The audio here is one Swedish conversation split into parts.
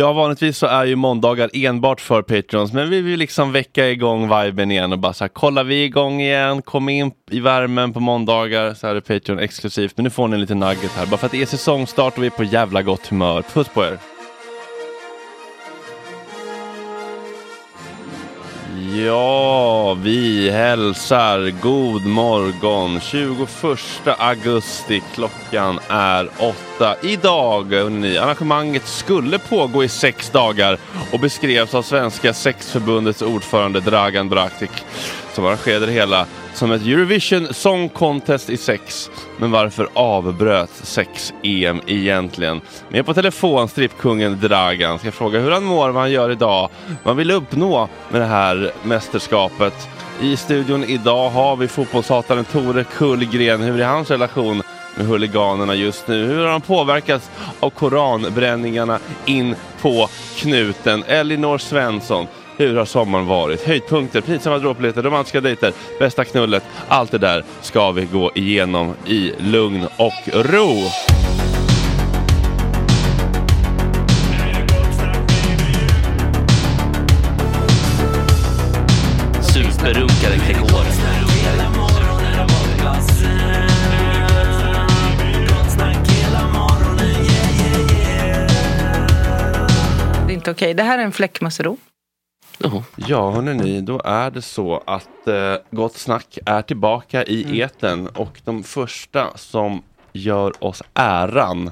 Ja, vanligtvis så är ju måndagar enbart för Patreons, men vi vill liksom väcka igång viben igen och bara så här, kollar vi igång igen, kom in i värmen på måndagar så är det Patreon exklusivt. Men nu får ni en liten nugget här, bara för att det är säsongstart och vi är på jävla gott humör. Puss på er! Ja, vi hälsar god morgon 21 augusti. Klockan är åtta. Idag, hörni, arrangemanget skulle pågå i sex dagar och beskrevs av Svenska sexförbundets ordförande Dragan Braktik som arrangerade det hela som ett Eurovision Song Contest i sex. Men varför avbröt sex-EM egentligen? Med på telefon strippkungen Dragan ska fråga hur han mår, vad han gör idag, vad han vill uppnå med det här mästerskapet. I studion idag har vi fotbollshataren Tore Kullgren. Hur är hans relation med huliganerna just nu? Hur har han påverkats av koranbränningarna in på knuten? Elinor Svensson hur har sommaren varit? Höjdpunkter, pinsamma dråpligheter, romantiska dejter, bästa knullet. Allt det där ska vi gå igenom i lugn och ro. Superrunkare Gregor. Det är inte okej. Det här är en fläckmussero. Ja, hörni, då är det så att eh, Gott Snack är tillbaka i Mm. eten och de första som gör oss äran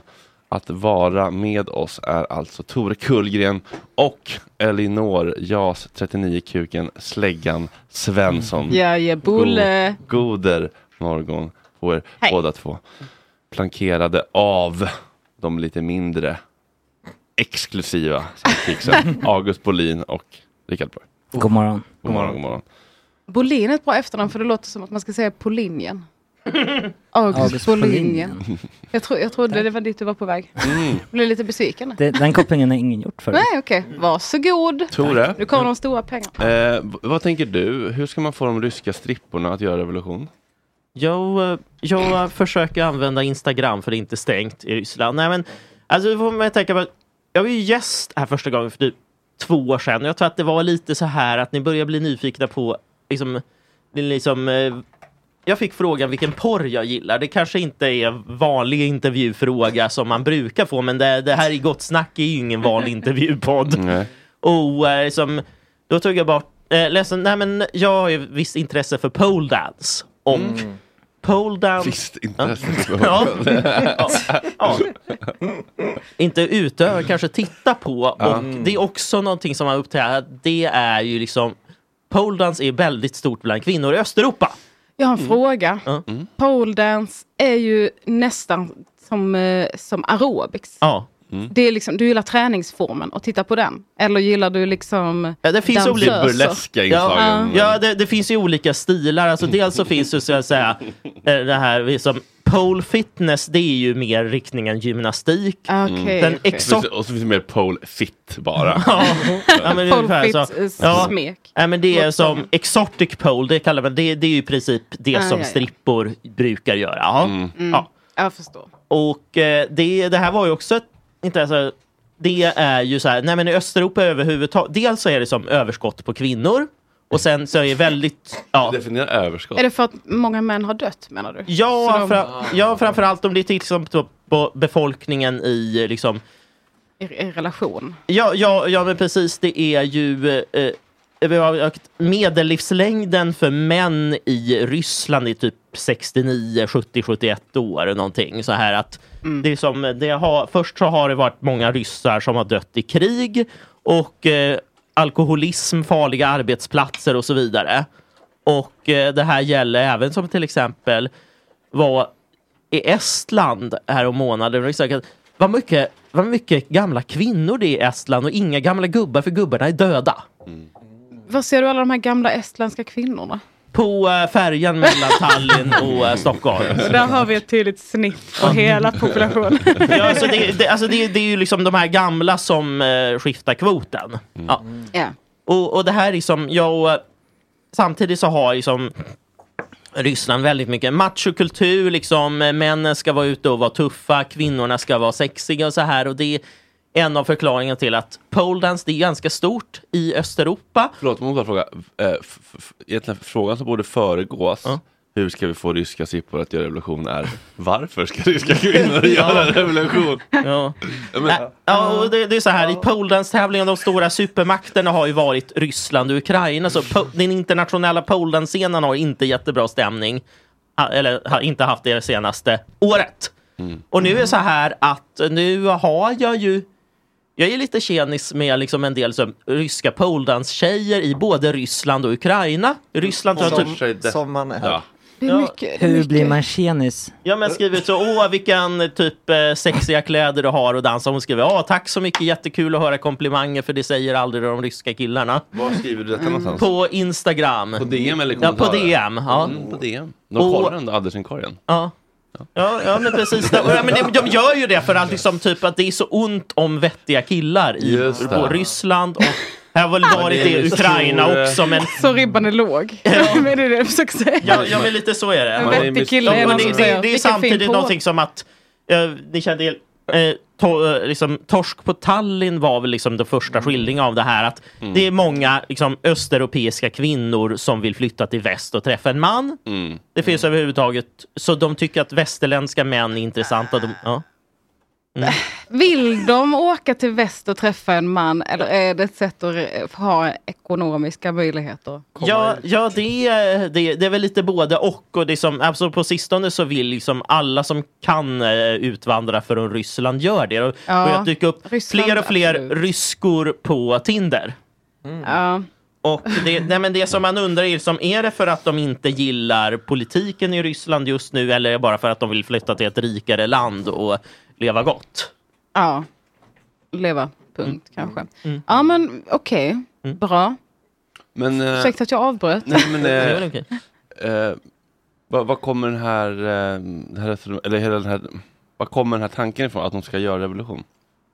att vara med oss är alltså Tore Kullgren och Elinor Jas 39-kuken Släggan Svensson. Ja, ja, bulle. God, goder morgon på er Hej. båda två. Plankerade av de lite mindre exklusiva August Bolin och Rickard Borg. God morgon. God morgon, god morgon. Bolin är ett bra efternamn för det låter som att man ska säga Polinjen. August, August Polinjen. Jag, tro, jag trodde det var dit du var på väg. Mm. Blev lite besviken. Det, den kopplingen har ingen gjort förut. Nej, okej. Varsågod. Tore, Nu kommer de stora pengarna. eh, vad tänker du? Hur ska man få de ryska stripporna att göra revolution? Jag, eh, jag försöker använda Instagram för det är inte stängt i Ryssland. Nej, men, alltså, får man tänka på, jag var ju gäst här första gången för typ två år sedan. Jag tror att det var lite så här att ni börjar bli nyfikna på liksom, liksom eh, jag fick frågan vilken porr jag gillar. Det kanske inte är vanlig intervjufråga som man brukar få, men det, det här i Gott Snack är ju ingen vanlig intervjupodd. Nej. Och eh, liksom, då tog jag bort, eh, ledsen, nej men jag har ju visst intresse för pole dance. Och pole dance, Visst intresse ja, ja, ja. inte utöva, kanske titta på. Och det är också någonting som man upptäcker, det är ju liksom, pole dance är väldigt stort bland kvinnor i Östeuropa. Jag har en fråga. Ja. Pole dance är ju nästan som, eh, som aerobics. Ja. Det är liksom, du gillar träningsformen och titta på den. Eller gillar du liksom Ja, det finns olika burleska inslagen. Ja, ja det, det finns ju olika stilar. Alltså, dels så finns det så att säga eh, det här som pole fitness, det är ju mer riktningen gymnastik. Den okej. exo- Och så finns det mer pole fit bara. Ja, ja, men det är Pole så. fit, eh, Ja. smek. Ja, men det är som som- exotic pole, det kallar man det. Det är ju i princip det Ah, som ja, ja. strippor brukar göra. Ja. Mm. Ja. Jag förstår. Och eh, det, det här var ju också ett, inte alltså, det är ju så här, nej men i Östeuropa överhuvudtaget, dels så är det som överskott på kvinnor och sen så är det väldigt, ja. Definiera överskott. Är det för att många män har dött menar du? Ja, de- fra, ja, framförallt om det är till exempel på befolkningen i liksom, I, I relation? ja, ja, ja men precis, det är ju eh, vi har ökat- medellivslängden för män i Ryssland är typ 69, 70, 71 år eller någonting så här att det är som, det har, först så har det varit många ryssar som har dött i krig och eh, alkoholism, farliga arbetsplatser och så vidare. Och eh, det här gäller även som till exempel var i Estland här om månaden. Vad mycket, vad mycket gamla kvinnor det är i Estland och inga gamla gubbar för gubbarna är döda. Var ser du alla de här gamla estländska kvinnorna? På äh, färjan mellan Tallinn och äh, Stockholm. Där har vi ett tydligt snitt på hela populationen. Ja, så det, det, alltså det, det är ju liksom de här gamla som äh, skiftar kvoten. Ja. Ja. Och, och det här är som, jag, och, samtidigt så har liksom Ryssland väldigt mycket machokultur, liksom männen ska vara ute och vara tuffa, kvinnorna ska vara sexiga och så här och det är en av förklaringarna till att pole dance det är ganska stort i Östeuropa. Förlåt, måste bara fråga. Eh, egentligen frågan som borde föregås. Ja. hur ska vi få ryska sippor att göra revolution är varför ska ryska kvinnor göra revolution? Ja. Ja, Ja, och det, det är så här, i poledance-tävlingen, de stora supermakterna har ju varit Ryssland och Ukraina, så po- den internationella poledance-scenen har inte jättebra stämning. Eller har inte haft det senaste året. Och nu är det så här att nu har jag ju jag är lite tjenis med liksom en del som, ryska poledance-tjejer i både Ryssland och Ukraina. Ryssland har typ Som, man är. ja. Ja. mycket, är Hur mycket. blir man tjenis? Ja men skrivit så, åh vilken typ eh, sexiga kläder du har och dansa. Hon skriver, åh tack så mycket, jättekul att höra komplimanger för det säger aldrig de ryska killarna. Var skriver du detta någonstans? På Instagram. På DM eller Ja, på kommentarer? DM. Ja. Mm, på DM. De kollar ändå Addersen-korgen. Ja. Ja, ja men precis. Det- Ja, men de, de gör ju det för att, liksom, typ, att det är så ont om vettiga killar i det. på Ryssland och här har väl varit det i Ukraina stor, eh, också men Så ribban är låg. det är det jag försöker säga. ja, ja men lite så är det. En vettig kille är Ja, det, det, det är "Vilken fin samtidigt tå." någonting som att eh, ni kände eh, to, eh, liksom, Torsk på Tallinn var väl liksom den första skildringen av det här att det är många liksom, östeuropeiska kvinnor som vill flytta till väst och träffa en man. Mm. Det finns överhuvudtaget, så de tycker att västerländska män är intressanta. De, ja. Vill de åka till väst och träffa en man eller är det ett sätt att ha ekonomiska möjligheter? Ja, ja det, är- det, det är väl lite både och. och det är som, alltså på sistone så vill liksom alla som kan eh, utvandra från Ryssland gör det. Och Ja, börjat dyka upp Ryssland, fler och fler absolut. ryskor på Tinder. Ja. Och det, nej men det som man undrar är, liksom, är det för att de inte gillar politiken i Ryssland just nu eller bara för att de vill flytta till ett rikare land och leva gott? ja. Leva, punkt Mm. kanske. Ja men okej, bra. Men, eh, Ursäkta att jag avbröt. nej, men eh, eh, vad, vad kommer den här, eh, här eller hela den här, vad kommer den här tanken ifrån att de ska göra revolution?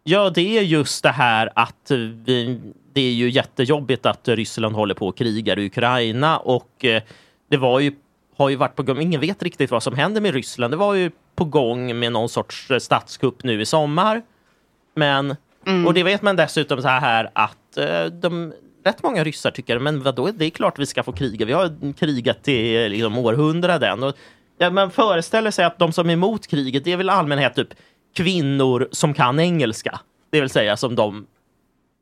Ja, det är just det här att vi, det är ju jättejobbigt att Ryssland håller på och krigar i Ukraina och eh, det var ju, har ju varit på gång, ingen vet riktigt vad som händer med Ryssland. Det var ju på gång med någon sorts eh, statskupp nu i sommar. Men, och det vet man dessutom så här att eh, de, rätt många ryssar tycker, men vadå, det är klart vi ska få kriga. Vi har krigat i liksom, århundraden. Och, ja, man föreställer sig att de som är emot kriget, det är väl allmänhet typ kvinnor som kan engelska. Det vill säga som de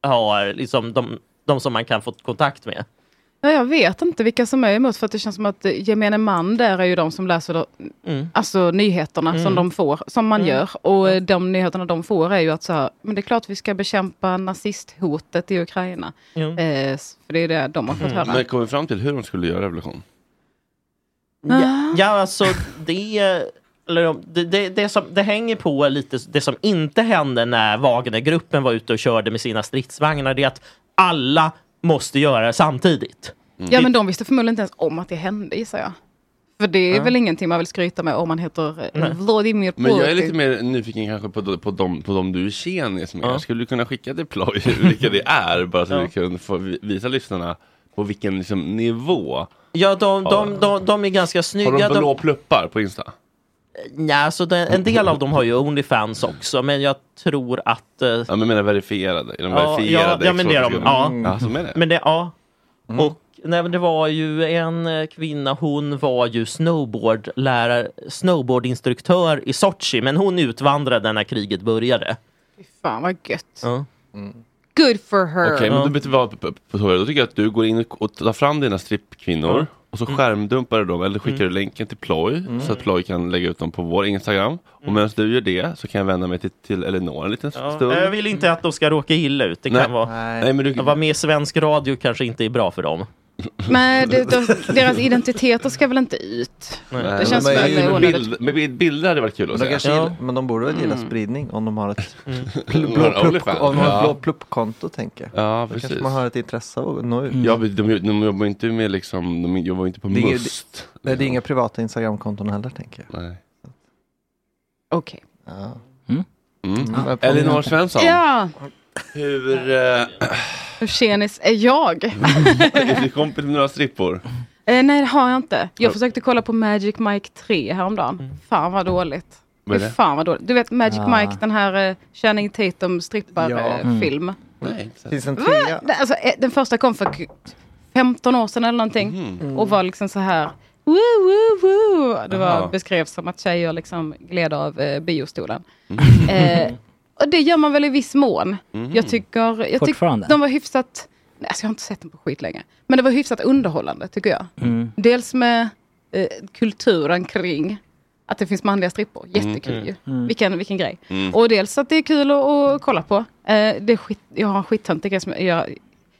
har, liksom de, de som man kan få kontakt med. Ja, jag vet inte vilka som är emot för att det känns som att eh, gemene man där är ju de som läser då, Mm. alltså nyheterna som de får, som man gör. Och eh, de nyheterna de får är ju att så här, men det är klart vi ska bekämpa nazisthotet i Ukraina. Ja. Eh, för det är det de har fått höra. Men kom vi fram till hur de skulle göra revolution? Ja, ja alltså det, eller, det, det, det, som, det hänger på lite det som inte hände när Wagnergruppen var ute och körde med sina stridsvagnar. Det är att alla måste göra samtidigt. Ja men de visste förmodligen inte ens om att det hände gissar jag. För det är Ja. väl ingenting man vill skryta med om man heter eh, Nej. Vladimir Putin. Men jag är lite mer nyfiken kanske på, de- på, de, på de du är tjenis med. Ja. Skulle du kunna skicka till ploj vilka det är? Bara så Ja. vi kan få vi- visa lyssnarna på vilken liksom, nivå. Ja, de, de, de, de är ganska Har snygga. de blå pluppar på Insta? Ja, alltså det, en del av dem har ju Onlyfans också, men jag tror att... eh, Ja, men menar verifierade. Är de Ja, verifierade? ja, ja, men det är de. Ja. ja så det. Men det, ja. Och nej, men det var ju en eh, kvinna, hon var ju snowboardlärare, snowboardinstruktör i Sochi, men hon utvandrade när kriget började. Fy Fan vad gött. Ja. Good for her. Okej, men Ja. då, vet du vad, då tycker jag att du går in och tar fram dina strippkvinnor. Och så skärmdumpar du dem eller skickar du länken till Ploy så att Ploy kan lägga ut dem på vår Instagram. Och medan du gör det så kan jag vända mig till, till Elinor en liten Ja, stund. jag vill inte att de ska råka illa ut. Det Nej. kan vara... Nej, men du, Att vara med i svensk radio kanske inte är bra för dem. Men det, de, deras identiteter ska väl inte ut? Nej, Det känns men- väl med, bild, med bild, bilder hade varit kul att Men, de se. Ja. men de borde väl gilla spridning om de har ett De blå, har plupp, Onlyfans. om de har Ja. pluppkonto tänker jag. Ja, Då precis. kanske man har ett intresse av att nå ut. Ja, men de, de jobbar inte med liksom, de jobbar inte på Det är must. Nej, det är inga privata Instagramkonton heller tänker jag. Nej. Okej. Ja. Mm. Men på- Elinor Svensson, Ja, hur... Äh, hur tjenis är jag? är du kompis med några strippor? Eh, nej det har jag inte. Jag Ja. försökte kolla på Magic Mike 3 häromdagen. Fan vad dåligt. Vad är det? fan vad dåligt. Du vet Magic Ah. Mike, den här uh, Channing Tatum strippar Ja. eh, Mm. film. Nej, inte Finns en trea? Alltså, eh, den första kom för 15 år sedan eller någonting. Mhm. Och var liksom så här woo, woo, woo. Det var, beskrevs som att tjejer liksom gled av eh, biostolen. Mm. Eh, och det gör man väl i viss mån. Mhm. Jag tycker, jag tycker de var hyfsat, nej, alltså jag har inte sett dem på skit länge. Men det var hyfsat underhållande tycker jag. Mm. Dels med eh, kulturen kring att det finns manliga strippor. Jättekul Mm. ju. Mm. Vilken, vilken grej. Mm. Och dels att det är kul att, att kolla på. Eh, det är skit, jag har en skittöntig grej som jag, jag,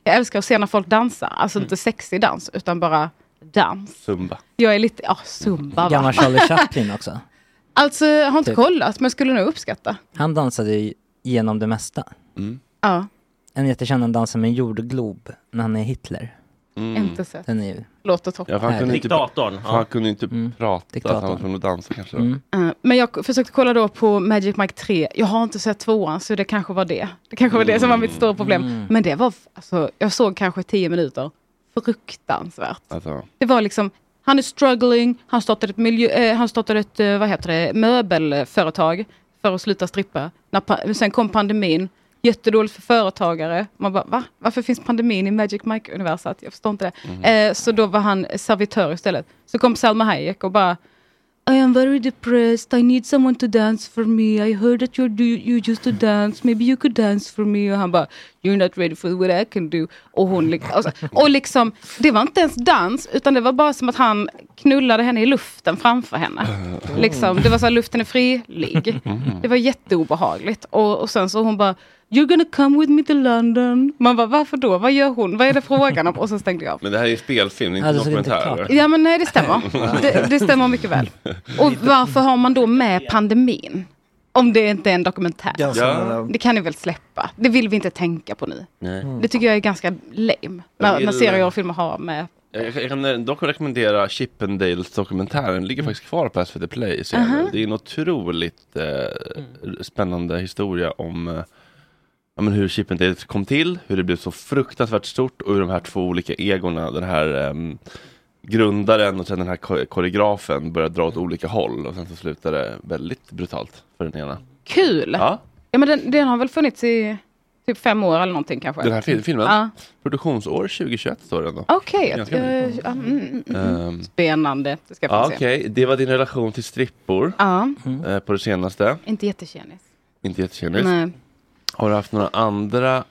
jag älskar att se när folk dansar. Alltså Mm. inte sexig dans utan bara dans. Zumba. Jag är lite, ja zumba va? Gammal Charlie Chaplin också. Alltså jag har inte Typ. kollat men skulle nog uppskatta. Han dansade ju genom det mesta. Mm. Ja, En jättekänd dansar med en jordglob när han är Hitler. Mm. inte sett. Den är ju... Låter toppen. Ja, han kunde inte, Diktatorn. för han Ja. kunde inte Mm. prata, Diktatorn. han att dansa kanske. Mm. Eh, Men jag försökte kolla då på Magic Mike 3. Jag har inte sett tvåan så det kanske var det. Det kanske var det som var mitt stora problem. Mm. Men det var, alltså, jag såg kanske tio minuter. Fruktansvärt. Alltså, Det var liksom, han är struggling, han startade ett, miljö, eh, han startade ett eh, vad heter det, möbelföretag för att sluta strippa. När, sen kom pandemin, jättedåligt för företagare. Man bara, va? Varför finns pandemin i Magic Mike-universat? Jag förstår inte det. Eh, så då var han servitör istället. Så kom Salma Hayek och bara, I am very depressed. I need someone to dance for me. I heard that you're do you used to dance. Maybe you could dance for me. Och han bara, you're not ready for what I can do. Och hon liksom, alltså, och liksom, det var inte ens dans, utan det var bara som att han knullade henne i luften framför henne. Liksom, det var så här, luften är frilig. Det var jätteobehagligt. Och, och sen så hon bara, you're gonna come with me to London. Man bara, varför då? Vad gör hon? Vad är det frågan om? Och så stängde jag av. men det här är ju spelfilm, inte inte dokumentär. Ja men nej det stämmer. Det, det stämmer mycket väl. Och varför har man då med pandemin? Om det inte är en dokumentär. Ja, Det kan ni väl släppa? Det vill vi inte tänka på nu. Nej. Det tycker jag är ganska lame. När, när serier och filmer har med. Jag, kan dock rekommendera Chippendales dokumentären, den ligger faktiskt kvar på SVT Play. Så Aha. Det är en otroligt eh, spännande historia om eh, ja, men hur Chippendales kom till, hur det blev så fruktansvärt stort och hur de här två olika egorna, den här ehm, grundaren och sen den här ko- koreografen började dra åt olika håll och sen så slutade det väldigt brutalt för den ena. Kul! Ja, Ja, men den, den har väl funnits i typ fem år eller någonting kanske. den här fil- filmen, Ja. produktionsår 2021 står det ändå. Okej, ja, mm, mm, mm. Ehm, spännande. Det ska Ja, se. okej. Det var din relation till strippor Ja, eh, på det senaste. inte jättekändis. Inte jättekändis. Har du haft några andra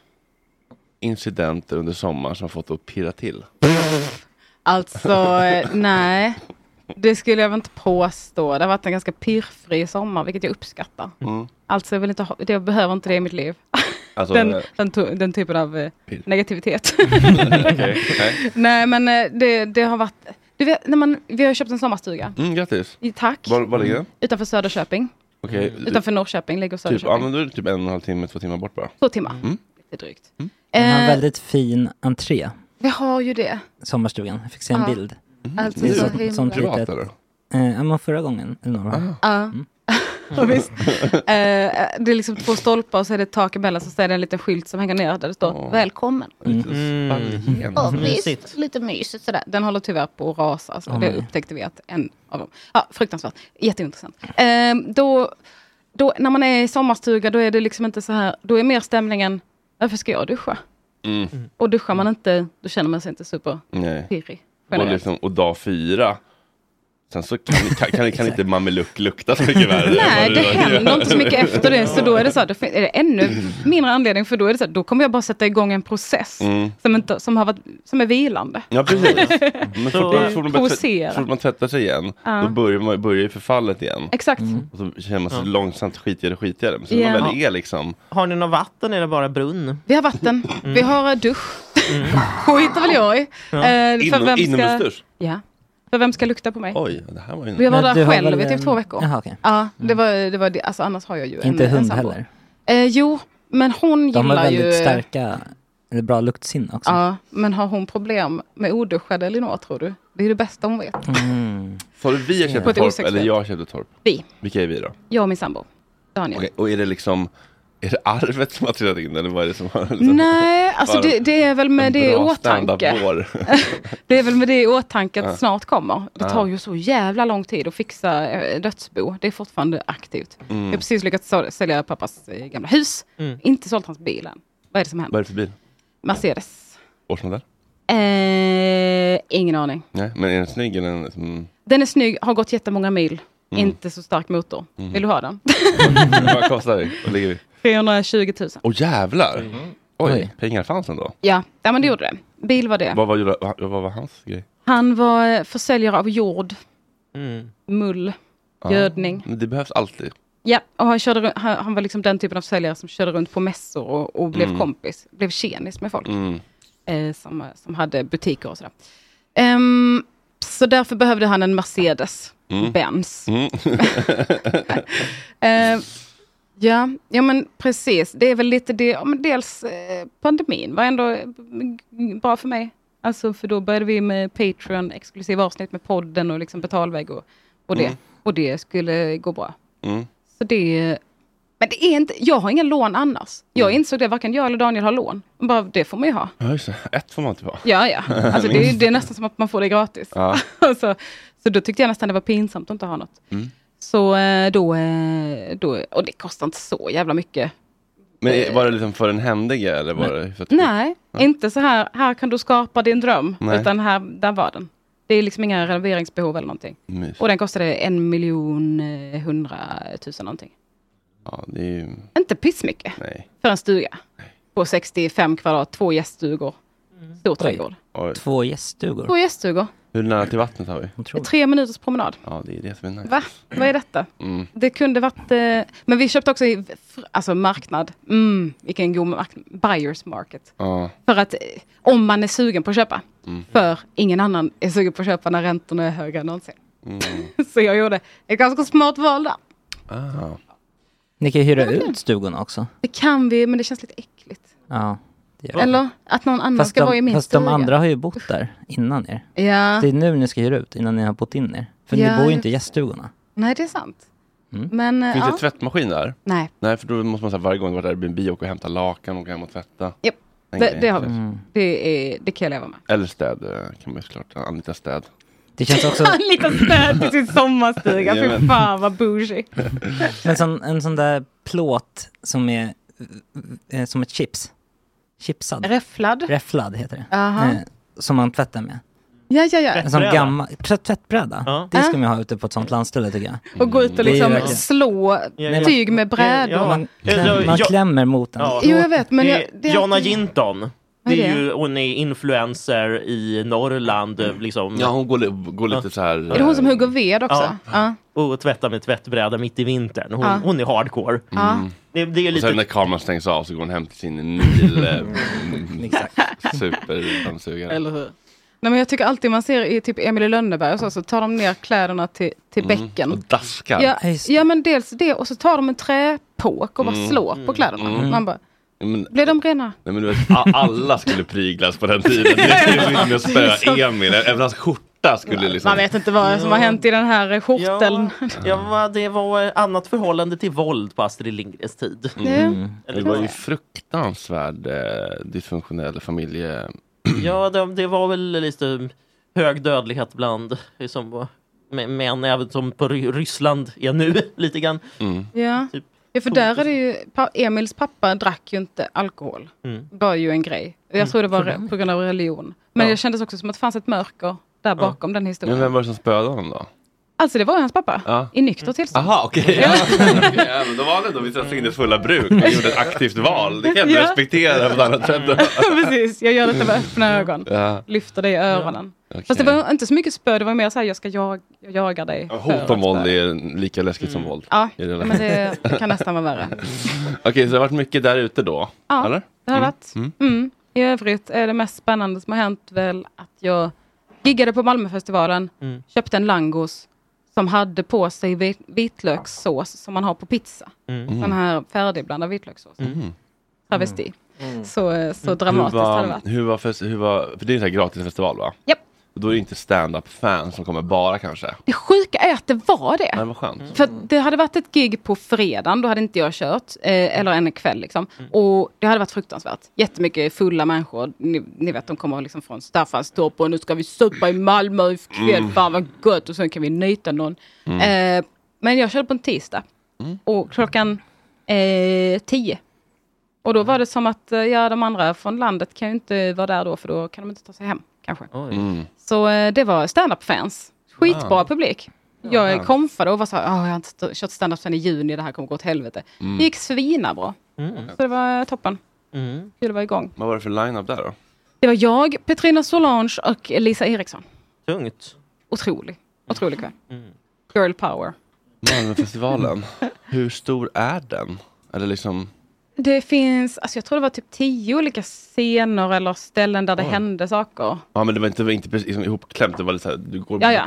incidenter under sommaren som har fått att pirra till? Alltså, eh, nej. Det skulle jag väl inte påstå. Det har varit en ganska pirrfri sommar, vilket jag uppskattar. Mm. Alltså, jag, vill inte ha, jag behöver inte det i mitt liv. Alltså, Den, eh, den, den typen av eh, Pirr. negativitet. okej, okej. nej, men det, det har varit... Vet, man, vi har köpt en sommarstuga. Mm, grattis. Tack. Var, var ligger den? Utanför Söderköping. Okej, Utanför Norrköping ligger typ, ja, Söderköping. men då är det typ en och en halv timme, två timmar bort bara. Två timmar. Mm. Lite drygt. Den har en Eh, väldigt fin entré, vi har ju det. sommarstugan. Jag fick se en Ja. bild. Alltså, Det är så så- himla- sånt Privat eller? Eh, ja, men förra gången, eller några år. Ja. Ja, visst. Eh, det är liksom två stolpar och så är det ett tak emellan så är det en liten skylt som hänger ner där det står Åh. välkommen. Mm. Ja, Mysigt. visst. Lite mysigt sådär. Den håller tyvärr på att rasa. Så Åh, det nej. upptäckte vi att en av dem. Ja, fruktansvärt. Jätteintressant. Ehm, då, då, när man är i sommarstuga då är det liksom inte så här. Då är mer stämningen, varför ska jag duscha? Mm. Och duschar man inte, då känner man sig inte superpirrig. Och, liksom, och dag fyra, sen så kan, kan, kan, kan inte mameluck lukta så mycket värre. Nej, det händer inte så mycket efter det. Så då är det så här, då är det ännu mindre anledning. För då är det så här, då kommer jag bara sätta igång en process Mm. som, inte, som, har varit, som är vilande. Ja precis. Men så fort man, fort man, fort tvättar sig igen, Ja. då börjar, man, börjar ju förfallet igen. Exakt. Och så känner man sig långsamt skitigare och skitigare. Men så när Ja. man väl är liksom, Har ni något vatten eller bara brunn? Vi har vatten, vi har eh, dusch. Skiter väl jag i. Eh, för inom, vem ska, inomhusdusch. ja. För vem ska lukta på mig? Oj, det här var ju... Vi var Men där du har själv i typ en- två veckor. Jaha, okej. Ja, det var det. Var det. Alltså, annars har jag ju en, Inte en hund sambo. heller. Eh, jo, men hon De har gillar väldigt ju... starka, eller bra luktsinne också. Ja, men har hon problem med oduschade Elinor tror du? Det är det bästa hon vet. Mm. Sa du vi har köpt torp eller jag köpte torp? Vi, Vilka är vi då? jag och min sambo. Daniel. Okej, och är det liksom, är det arvet som har trillat in eller vad är det som har... Liksom, Nej, alltså det, det är väl med det i åtanke. Det är väl med det i åtanke att Ja. snart kommer. Det tar ju så jävla lång tid att fixa eh, dödsbo. Det är fortfarande aktivt. Jag har Mm. precis lyckats sälja pappas eh, gamla hus. Mm. Inte sålt hans bil än. Vad är det som Vad händer? är det för bil? Mercedes. Årsmodell? Eh, ingen aning. Nej, men är den snygg eller? en som- Den är snygg, har gått jättemånga mil. Mm. Inte så stark motor. Mhm. Vill du ha den? Vad kostar det? Vad ligger vi? 320 000. Åh jävlar! Oj, Oj. pengar fanns ändå. Ja, ja men det gjorde det. Bil var det. Vad, var, vad, vad var hans grej? Han var eh, försäljare av jord, Mm. mull, Ja. gödning. Men det behövs alltid. Ja, och han, körde, han, han var liksom den typen av försäljare som körde runt på mässor och, och blev Mm. kompis. Blev tjenis med folk Mm. eh, som, som hade butiker och sådär. Ehm, så därför behövde han en Mercedes Mm. Benz. Mm. Eh, ja, ja, men precis. Det är väl lite det. Ja, men dels eh, pandemin var ändå eh, bra för mig. Alltså för då började vi med Patreon, exklusiva avsnitt med podden och liksom betalvägg och, och det. Mm. Och det skulle gå bra. Mm. Så det... Men det är inte, jag har inga lån annars. Jag Mm. insåg det, varken jag eller Daniel har lån. Bara, det får man ju ha. Ja, just det. Ett får man inte vara. Ja, ja. Alltså det, är- det är nästan som att man får det gratis. Ja. så, så då tyckte jag nästan det var pinsamt att inte ha något. Mm. Så eh, då, eh, då, och det kostar inte så jävla mycket. Men är- var det liksom för en händige eller var det för att Nej, inte så här, här kan du skapa din dröm. Nej. Utan här, där var den. Det är liksom inga renoveringsbehov eller någonting. Mys. Och den kostade en miljon eh, hundratusen någonting. Ja, det är ju... Inte pissmycket Nej. för en stuga. På 65 kvadrat, två gäststugor. Stor trädgård. Två gäststugor. Två gäststugor. Hur nära till vattnet har vi? Otroligt. Tre minuters promenad. Ja, det är det som är nice. Va? Vad är detta? Mm. Det kunde varit... Eh, men vi köpte också i alltså marknad. Mm, vilken god marknad. Buyers market. Ja. För att eh, om man är sugen på att köpa. Mm. För ingen annan är sugen på att köpa när räntorna är högre än någonsin. Mm. Så jag gjorde ett ganska smart val där. Ah. Ni kan ju hyra ut stugorna också. Det kan vi, men det känns lite äckligt. Ja. Det. Eller att någon annan Fast, ska vara i de, min fast stuga. de andra har ju bott där innan er. Ja, Det är nu ni ska hyra ut, innan ni har bott in er. För Ja, ni bor ju inte i gäststugorna. nej det är sant. Mm. Men Finns ja, det tvättmaskin där? nej. Nej, för då måste man säga varje gång det var Airbnb åka och hämta lakan och åka hem och tvätta. Japp, Den det, det har vi. Mm. Det, är, det kan jag leva med. Eller städ eh, kan man ju såklart anlita städ. Det känns också, En liten städ till sin sommarstuga. Fy fan vad bougie. en sån, en sån där plåt som är eh, som ett chips. Chipsad. Räfflad. Räfflad heter det. Eh, som man tvättar med. Ja, ja, ja. En sån Tvättbräda. gammal tvätt, tvättbräda. Ja. Det ska man ha ute på ett sånt landställe tycker jag. Och gå ut och Det är ju liksom verkligen- slå ja. tyg med brädor. Ja. Man, ja. klämmer mot den. Ja. Jo, jag vet. Men jag, det är Jonna alltid- Jinton. Det är ju, hon är influencer i Norrland. Liksom, Ja, hon går, går lite så här... Är det hon som hugger ved också? Ja. Ja. Och tvättar med tvättbräda mitt i vintern. Hon, Ja. hon är hardcore. Ja. Det, det är Och sen när kameran stängs av så går hon hem till sin nil eh, superdammsugare. Eller hur? Nej, men jag tycker alltid man ser i typ Emil i Lönneberg och så, så tar de ner kläderna till, till bäcken. Mm. Och daskar. Ja, ja men dels det och så tar de en träpåk och bara Mm. slår på kläderna. Mm. Man bara, Men, blir de rena? nej, men du vet, alla skulle pryglas på den tiden. Det är liksom inte med att spöa Emil. Även hans skjorta skulle liksom... Man vet inte vad som har hänt i den här skjorteln. Ja, ja, det var annat förhållande till våld på Astrid Lindgrens tid. Mm. Det var ju fruktansvärd eh, dysfunktionell familje... Ja, det, det var väl lite hög dödlighet bland liksom, män, även som på Ry- Ryssland är nu lite grann. Mm. Ja. Typ ja, för där är det ju, Emils pappa drack ju inte alkohol. Mm. Det var ju en grej. Jag tror det var re- på grund av religion. Men Ja. det kändes också som att det fanns ett mörker där bakom den historien. Men vem var det som spöade honom då? Alltså det var hans pappa. Ja. I nykter tillstånd. Aha, okej. Ja. ja, men då var han ändå vid sina fulla bruk och gjorde ett aktivt val. Det kan jag inte Ja. respektera på ett annat sätt. Precis, jag gör detta med öppna ögon. Ja, Lyfter det i öronen. okej. Fast det var inte så mycket spö, det var mer såhär, jag ska jag, jag jagar dig. Ja, Hot om våld är lika läskigt som våld. Ja, men det, det kan nästan vara värre. Okej, så det har varit mycket där ute då? Ja, Eller? det har Mm, varit. mm. Mm. I övrigt är det mest spännande som har hänt väl att jag giggade på Malmöfestivalen, Mm. köpte en langos som hade på sig vit- vitlökssås som man har på pizza. Mm. Den här färdigblandad vitlökssås. Mm. Travesti. Mm. Så, eh, så Hur dramatiskt det var, varit. hur var, hur var, för det är en sån här gratis festival va? Japp. Och då är det inte stand-up fans som kommer bara kanske? Det sjuka är att det var det. Nej, vad skönt. För det hade varit ett gig på fredagen, då hade inte jag kört. Eh, eller en kväll liksom. Och det hade varit fruktansvärt. Jättemycket fulla människor. Ni, ni vet, de kommer liksom från Staffanstorp och nu ska vi supa i Malmö ikväll. Fan vad gött. Och sen kan vi nita någon. Eh, men jag körde på en tisdag. Och klockan eh, tio Och då var det som att, eh, ja de andra från landet kan ju inte vara där då, för då kan de inte ta sig hem kanske. Mm. Så eh, det var stand-up-fans. Skitbra publik. Jag Ja. kompade och var så här, "Åh, jag har inte st- kört stand-up sedan i juni, det här kommer gå åt helvete. Mm. Det gick svinabra. Mm. Så det var eh, toppen. Mm. Kul att vara igång. Vad var det för line-up där då? Det var jag, Petrina Solange och Lisa Eriksson. Tungt. Otrolig. Otrolig kväll. Mm. Girl power. Malmöfestivalen. Hur stor är den? Eller liksom... Det finns, alltså jag tror det var typ tio olika scener eller ställen där det Oj. hände saker. Ja men det var inte, inte precis liksom ihopklämt, det var lite såhär, du går Ja, ja.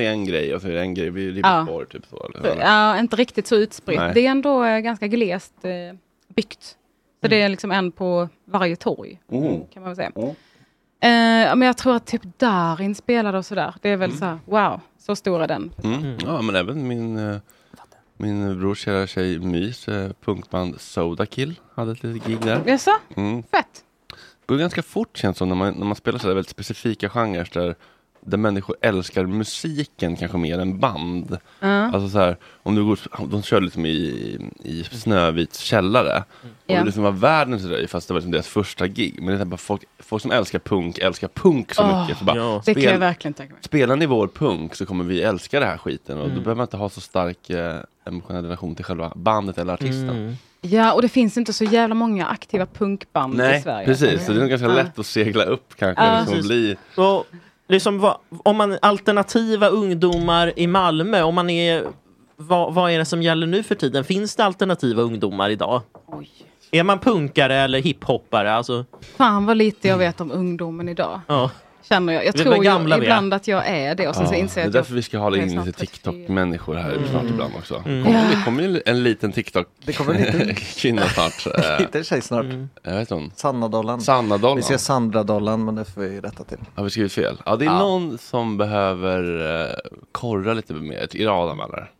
är en grej och så är det en grej vid Ribersborg typ så. Eller? Ja, inte riktigt så utspritt. Nej. Det är ändå eh, ganska glest eh, byggt. Så det är liksom en på varje torg. Mm. Kan man väl säga. Mm. Eh, men jag tror att typ Darin spelade och sådär. Det är väl så här, wow, så stor är den. Mm. Ja men även min, eh, min brors kära tjej Mys eh, punkband Soda Kill hade ett litet gig där. Jaså? Mm. Fett. Det går ganska fort känns det som när man, när man spelar sådär väldigt specifika genrer där, där människor älskar musiken kanske mer än band. Ja. Alltså så här, om du går, de kör liksom i, i Snövits källare. Och Ja. det liksom var världens röj fast det var liksom deras första gig. Men det är bara folk, folk som älskar punk älskar punk så Åh, mycket. Så bara, ja. Det kan spel- jag verkligen tänka mig. Spelar ni vår punk så kommer vi älska det här skiten. Och då Mm. behöver man inte ha så stark eh, emotionell relation till själva bandet eller artisten. Mm. Ja, och det finns inte så jävla många aktiva punkband i Nej, Sverige. precis. Så det är nog ganska Ja. lätt att segla upp kanske. Ja. liksom, och bli, Och liksom, vad, om man alternativa ungdomar i Malmö, om man är, vad, vad är det som gäller nu för tiden? Finns det alternativa ungdomar idag? Oj. Är man punkare eller hiphoppare? Alltså, Fan vad lite jag vet om ungdomen idag. ja. Känner jag. Jag Vi är tror gamla ju ibland att jag är det och sen så Ja, inser det är jag att jag därför vi ska är in lite 34. TikTok-människor här snart ibland också. Mm. Kommer, Ja. Det kommer ju en liten Det kommer en liten TikTok-kvinna snart. Liten tjej snart. Mm. jag vet hon. Sanna-dollan. Sanna Dollan. Vi ser Sandra-dollan men det får vi rätta till. Har vi skrivit fel? Ja, det är Ja. någon som behöver eh, korra lite mer i Adam eller?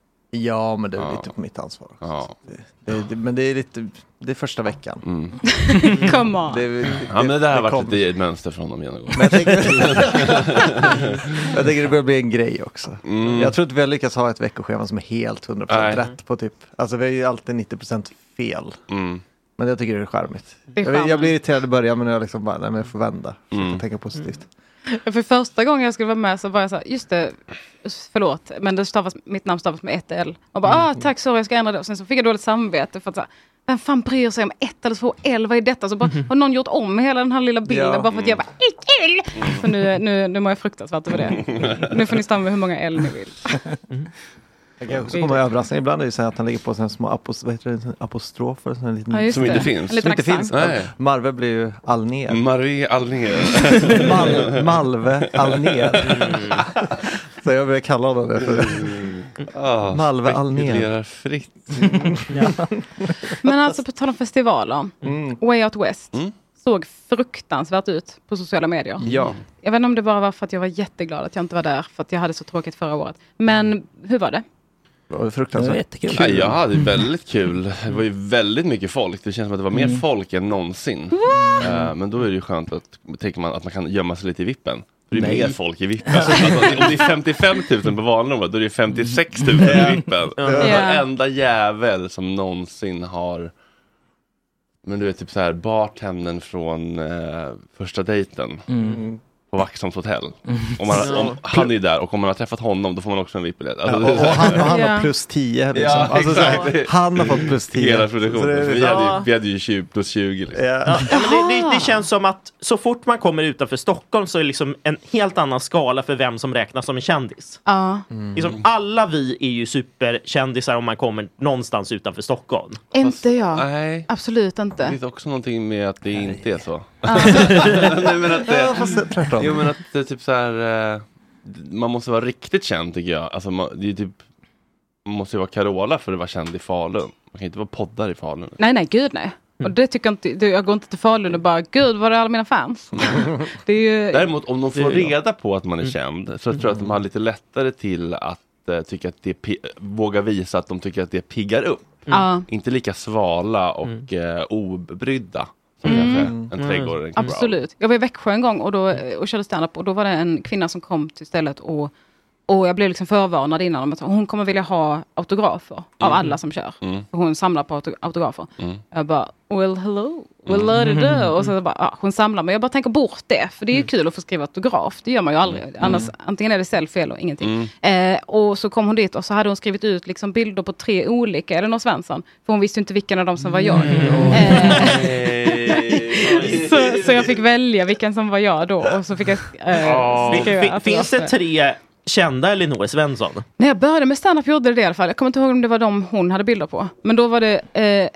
Ja men det är Ja. lite på mitt ansvar också. Ja. Det, det, det, men det är lite, det är första veckan. Mm. Come on. Det, det, Ja men det där har varit kom- lite ett mönster från dem genomgående. Men jag tänker, jag tänker det börjar bli en grej också. Mm. Jag tror inte vi har lyckats ha ett veckoschema som är helt 100% Nej. rätt på typ, alltså vi har ju alltid 90% fel. Mm. Men jag tycker det är charmigt. Det är Jag, jag blir irriterad i början men jag liksom bara, nej men jag får vända. Försöka Mm. tänka positivt. För första gången jag skulle vara med så var jag så här, just det, förlåt, men det stavas, mitt namn stavas med ett L. Och bara, ah, tack, sorry, jag ska ändra det. Och sen så fick jag dåligt samvete för att så här, vem fan bryr sig om ett eller två L, vad är detta? Så bara, har någon gjort om hela den här lilla bilden Ja. bara för att jag bara, ett L! Så nu, nu, nu mår jag fruktansvärt över det. Nu får ni stanna med hur många L ni vill. Jag kan också komma överraskning. Ibland är det så här att han lägger på sådana små apos, vad heter det, apostrofer. Sån här liten, Ja, Som inte finns. Som inte finns. Nej. Marve blir ju Alnér. Marie Alnér. Mal, Malve Alnér. Så jag börjar kalla honom det. För. Ah, Malve Alnér. fritt. Men alltså på tal om festivaler, Mm. Way Out West Mm. såg fruktansvärt ut på sociala medier. Ja. Jag vet inte om det bara var för att jag var jätteglad att jag inte var där, för att jag hade så tråkigt förra året. Men hur var det? Det var Det fruktansvärt. var jättekul. Ja, jag hade väldigt kul. Det var ju väldigt mycket folk. Det känns som att det var mer Mm. folk än någonsin. Eh, men då är det ju skönt att, tänker man, att man kan gömma sig lite i vippen. För det är Nej. mer folk i vippen. Alltså, om det är 55 000 på vanliga då är det 56 000 i vippen. Varenda jävel som någonsin har men du vet typ så här bartendern från eh, första dejten Mm. På Vaxholms hotell. Om man, om, han är ju där och om man har träffat honom då får man också en VIP-biljett. Ja, Alltså, och, det är och han, och han Ja. har plus 10. Liksom. Ja, alltså, här, han har fått plus 10. Hela Så produktionen. det är- vi, hade, ju- Ja. vi hade ju 20 plus 20 liksom. Ja. Ja, men det, det, det känns som att så fort man kommer utanför Stockholm så är det liksom en helt annan skala för vem som räknas som en kändis. Ja, Liksom, alla vi är ju superkändisar om man kommer någonstans utanför Stockholm. inte jag. Nej. Absolut Det inte. finns också någonting med att det inte är så. Ja. Nej, men att Ja, fast tvärtom. jo men att det är typ så här. eh, Man måste vara riktigt känd tycker jag. Alltså, man, det är typ, man måste ju vara Carola för att vara känd i Falun. Man kan inte vara poddar i Falun. Nej, nej, gud nej. Och det tycker jag inte, jag går inte till Falun och bara, gud var är alla mina fans? Det är ju, Däremot om de får jag. reda på att man är känd så tror jag att de har lite lättare till att eh, tycka att det pi- våga visa att de tycker att det piggar upp. ja, Inte lika svala och eh, obrydda som kanske en trädgård eller en kebab. absolut. Jag var i Växjö en gång och, då, och körde standup och då var det en kvinna som kom till stället och Och jag blev liksom förvarnad innan om att hon kommer vilja ha autografer av Mm. alla som kör. Mm. Hon samlar på auto- autografer. Mm. Jag bara, well hello, Mm. mm. Och så bara, ja, hon samlar, men jag bara tänker bort det. För det är ju kul att få skriva autograf, det gör man ju aldrig. Annars, antingen är det selfie eller ingenting. Mm. Eh, och så kom hon dit och så hade hon skrivit ut liksom bilder på tre olika Elinor Svensson. För hon visste inte vilken av dem som var jag. Eh, så, så jag fick välja vilken som var jag då. Och så fick jag eh, skriva fin- Finns det tre kända Elinor Svensson? När jag började med stand-up gjorde det i alla fall. Jag kommer inte ihåg om det var de hon hade bilder på. Men då var det, eh,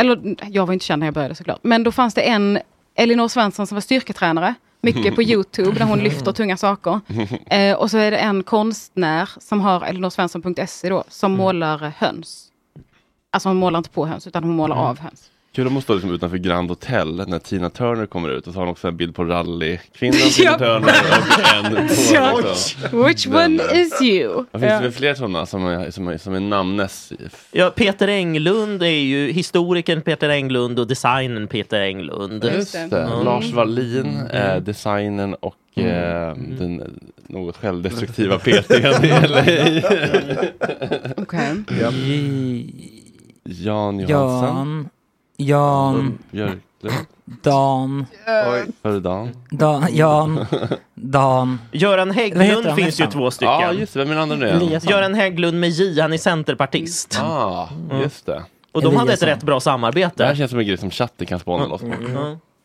eller jag var inte känd när jag började såklart. Men då fanns det en Elinor Svensson som var styrketränare. Mycket på Youtube där hon lyfter tunga saker. Eh, och så är det en konstnär som har elinorsvensson.se då. Som målar höns. Alltså hon målar inte på höns utan hon målar av höns. Kul om hon står liksom utanför Grand Hotel när Tina Turner kommer ut och så har hon också en bild på rallykvinnan Tina. Turner och en på Ja. liksom. Which Den one där. is you? Det finns väl fler sådana som är, som är, som är namnes. Ja, Peter Englund är ju historikern Peter Englund och designern Peter Englund. Just det. Mm. Lars Wallin, eh, designern och eh, den något självdestruktiva PTn i LA. Okej. Jan Johansson. Jan, Jan, Björklund. Dan, Före Dan. Dan, Jan, Dan. Göran Hägglund finns ju två stycken. Ja, just det. Vem är den andra nu igen? Göran Hägglund med J, han är centerpartist. Ah, just det. Och de hade ett rätt bra Det här samarbete. känns som en grej som chatten kan spåna loss på.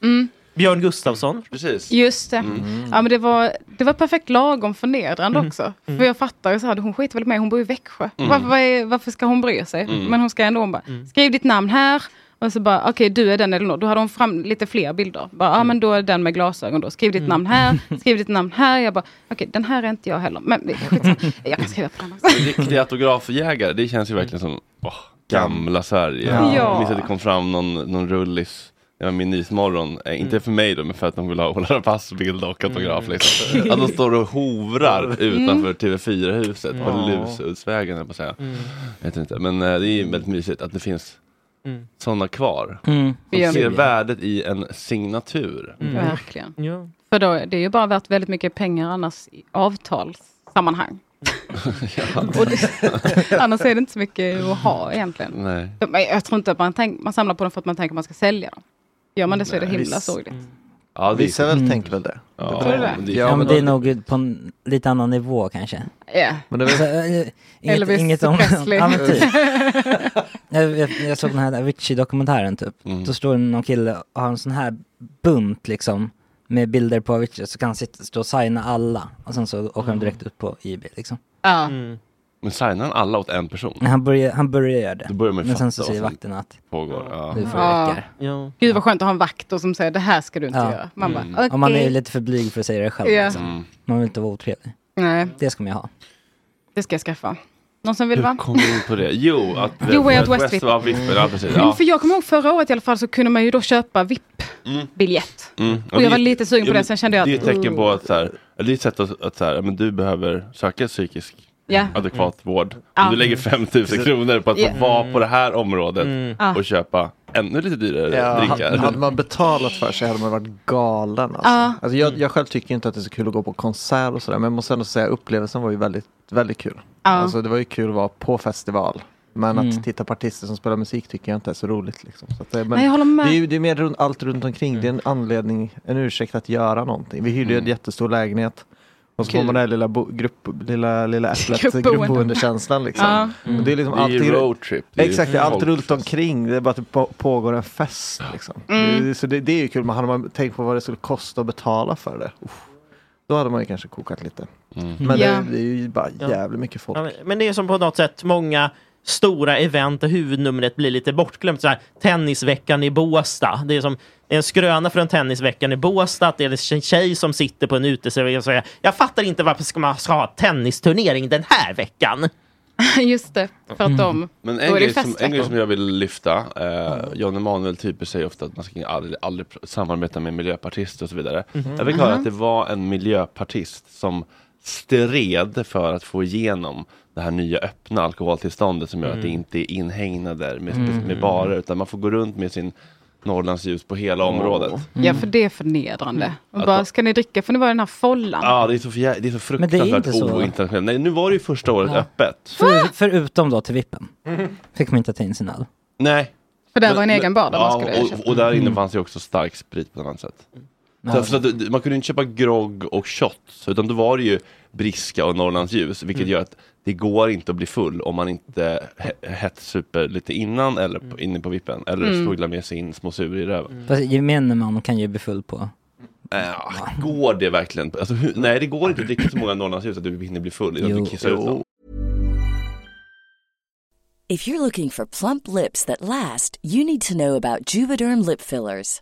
Mm. Björn Gustafsson. Precis. Just det. Ja, men det, var, det var perfekt lagom förnedrande Mm. också. För jag fattar ju så här, hon skiter väl med, hon bor i Växjö. Varför, varför ska hon bry sig? Mm. Men hon ska ändå, hon bara, skriv ditt namn här. Och så bara, okej du är den Elinor. Då hade hon fram lite fler bilder. Bara, ja men då är den med glasögon då. Skriv ditt namn här, skriv ditt namn här. Jag bara, okej den här är inte jag heller. Men skitsamma. jag kan skriva på den också. Riktiga autografjägare, det känns ju verkligen som åh, gamla Sverige. Ja. Jag minns att det kom fram någon, någon rullis var min nysmorgon, eh, inte för mig då, men för att de vill ha Ola Rapace-bild och autograf. Liksom. Att de står och hovrar utanför TV4-huset på Ja. Lusuddsvägen, höll jag på säga. Jag vet inte, men eh, det är ju väldigt mysigt att det finns Mm. sådana kvar. Mm. Som ser värdet i en signatur. Verkligen. Ja. För då, det är ju bara värt väldigt mycket pengar annars i avtalssammanhang. Och det, annars är det inte så mycket att ha egentligen. Nej. Men Jag tror inte att man, tänk, man samlar på dem för att man tänker att man ska sälja dem. Gör man det så är det himla sorgligt. Ja, det är, Vissa väl Mm. tänker väl det. ja, det? det är, Ja, men det är nog på en lite annan nivå kanske. Ja. Men det är Alltså, eh, inget, Elvis inget om... Ja, men typ. jag, jag, jag såg den här Avicii-dokumentären typ. Mm. Då står det någon kille och har en sån här bunt liksom med bilder på Avicii så kan han sitta, stå och signa alla och sen så åker de direkt upp på Ebay liksom. Ja. Mm. Men signar han alla åt en person? Men han börjar, han börjar göra det. Då börjar man ju Men sen fatta så vad säger som vakten att pågår. Ja. du får Ja. Ja. Gud vad skönt att ha en vakt och som säger det här ska du inte Ja. göra. Man bara, Mm. okej. Och man är lite för blyg för att säga det själv. Ja. Liksom. Mm. Man vill inte vara otrevlig. Nej, Det ska man ju ha. det ska jag skaffa. Någon som vill va? Hur kom vi in på det? Jo, att Jo, eh, att West var vippen. Ja, precis. Mm, Ja. för jag kommer ihåg förra året i alla fall så kunde man ju då köpa VIP-biljett. Mm. Och jag var det- lite sugen på ja, det, sen kände jag Det är att... ett tecken på att, så här, det är ett sätt att, att så här, ja, men du behöver söka psykisk Ja. adekvat vård. Ja. Om du lägger 5000 kronor på att få vara på det här området Mm. Och köpa ännu lite dyrare ja, drinkar. hade, man betalat för sig hade man varit galen. Alltså. Ja. Alltså, jag, jag själv tycker inte att det är så kul att gå på konsert och sådär. Men jag måste ändå säga upplevelsen var ju väldigt, väldigt kul. Ja. Alltså, det var ju kul att vara på festival. Men Mm. att titta på artister som spelar musik tycker jag inte är så roligt. Liksom. Så att det, men Nej, jag håller med. det är ju det är mer runt, allt runt omkring. Det är en anledning, en ursäkt att göra någonting. Vi hyrde ju en jättestor lägenhet. Och så får man den här lilla, bo, grupp, lilla, lilla äpplet, Gruppboende. gruppboendekänslan liksom. Ja. Och det är liksom är ju alltid, roadtrip. Det är ju Exakt, det är allt runt omkring. Det är bara att det på, pågår en fest. Liksom. Mm. Det, så det, det är ju kul, men hade man tänkt på vad det skulle kosta att betala för det. uff, då hade man ju kanske kokat lite. Mm. Men Ja. det, det är ju bara jävligt mycket folk. Ja, men- det är som på något sätt många stora event och huvudnumret blir lite bortglömt. Så här, tennisveckan i Båstad. Det är som en skröna för en tennisveckan i Båstad. att Det är en tjej som sitter på en uteservering och säger Jag fattar inte varför ska man ska ha tennisturnering den här veckan. Just det, för att de... Men Då en grej, som, en grej som jag vill lyfta, eh, John Emanuel typer säger ofta att man ska aldrig, aldrig samarbeta med miljöpartister och så vidare. Jag fick höra att det var en miljöpartist som stred för att få igenom det här nya öppna alkoholtillståndet som gör att det inte är inhägnader med, med barer utan man får gå runt med sin Norrlandsljus på hela området. Ja, för det är förnedrande. Och Att bara, ska ni dricka får ni vara i den här follan. Ja, det är så, förjä- det är så Men det är fruktansvärt inte så. ointernationellt. Nej, nu var det ju första året Ja. öppet. För, förutom då till vippen. Fick man inte ta in sin öl. Nej. För där var en egen bar där man skulle och, köpa. och där inne Mm. fanns ju också stark sprit på ett annat sätt. Så, så att, man kunde inte köpa grogg och shots, utan då var det ju briska och Norrlandsljus, vilket Mm. gör att det går inte att bli full om man inte he- hettsuper lite innan eller på, inne på vippen, eller Mm. smugglar med sin små sur i röven. Fast gemene man kan ju bli full på. Ja, går det verkligen? Alltså, hur, nej, det går inte att dricka så många Norrlandsljus att du hinner bli full innan Jo. du kissar ut. If you're looking for plump lips that last, you need to know about Juvederm lip fillers.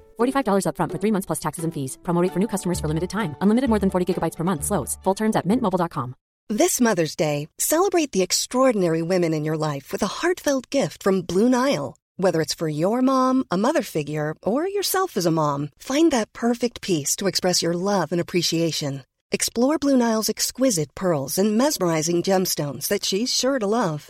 $45 upfront for three months plus taxes and fees. Promo rate for new customers for limited time. Unlimited more than 40 gigabytes per month. Slows. Full terms at mintmobile.com. This Mother's Day, celebrate the extraordinary women in your life with a heartfelt gift from Blue Nile. Whether it's for your mom, a mother figure, or yourself as a mom, find that perfect piece to express your love and appreciation. Explore Blue Nile's exquisite pearls and mesmerizing gemstones that she's sure to love.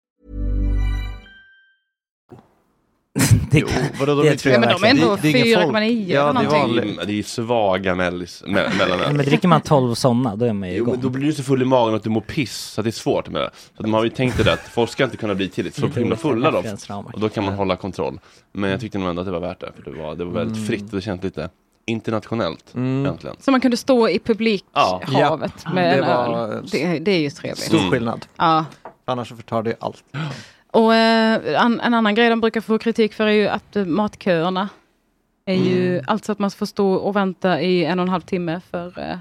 Det, Jo, vadå, de det är tror Ja, jag men de är ändå Det- det är ingen folk. 4,9 Ja, eller det är någonting. vanligt. Det är, det är svaga mellis, me mellanöl. Ja, men dricker man 12 sådana då är man ju Jo, men igång. då blir du så full i magen att du mår piss, så att det är svårt med det. Så de har ju tänkt det där att folk ska inte kunna bli tillräckligt så himla fulla då. Och då kan man hålla kontroll. Men jag tyckte nog ändå att det var värt det, för det var, det var väldigt Mm. fritt och det känns lite internationellt Mm. egentligen. Så man kunde stå i publikhavet Ja. med Det en var- öl. Det, det är ju trevligt. Stor Mm. skillnad. Ja. Annars så förtar det allt. Och eh, an, en annan grej de brukar få kritik för är ju att eh, matköerna är ju Mm. alltså att man får stå och vänta i en och en halv timme för eh,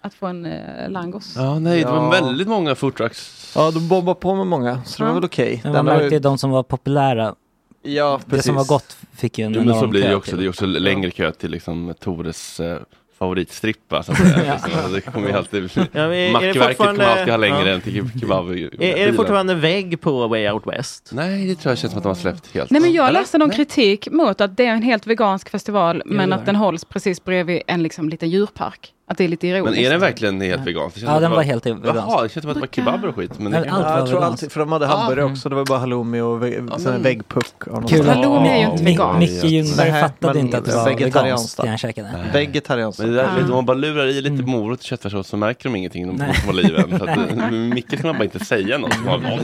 att få en eh, langos. Ja, nej, det var Ja. väldigt många foodtrucks. Ja, de bombar på med många, så det var Ja. väl okej. Den man märkte ju- ju de som var populära, Ja, det precis. som var gott fick ju en Jo, men så blir det ju också, till. det är också längre kö till liksom Tores eh, favoritstrippa. Så att säga. Ja. Det kommer ju alltid, Ja, men är- är det mackverket kommer alltid ha längre ja. än till kebab. Är, är det fortfarande vägg på Way Out West? Nej, det tror jag känns som att de har släppt helt. Nej men jag läste någon Nej. kritik mot att det är en helt vegansk festival men att den hålls precis bredvid en liksom liten djurpark. Att det är lite ironiskt. Men är den verkligen helt vegansk? Det känns Ja, den var det helt vegansk. Jaha, det känns som att det var kebaber och skit. Men det allt Ja, var jag tror alltid, för de hade hamburgare Ah. också, det var bara halloumi och ve- Ja, men- väggpuck. Kul Halloumi är ju inte veganskt. Micke Ljungberg fattade inte att det var vegetarianskt veganskt det han käkade. Vegetarianskt. Men det där, Ja. du, om man bara lurar i lite morot och köttfärssås så märker de ingenting, de. Så att, eh, Micke kan man bara inte säga något.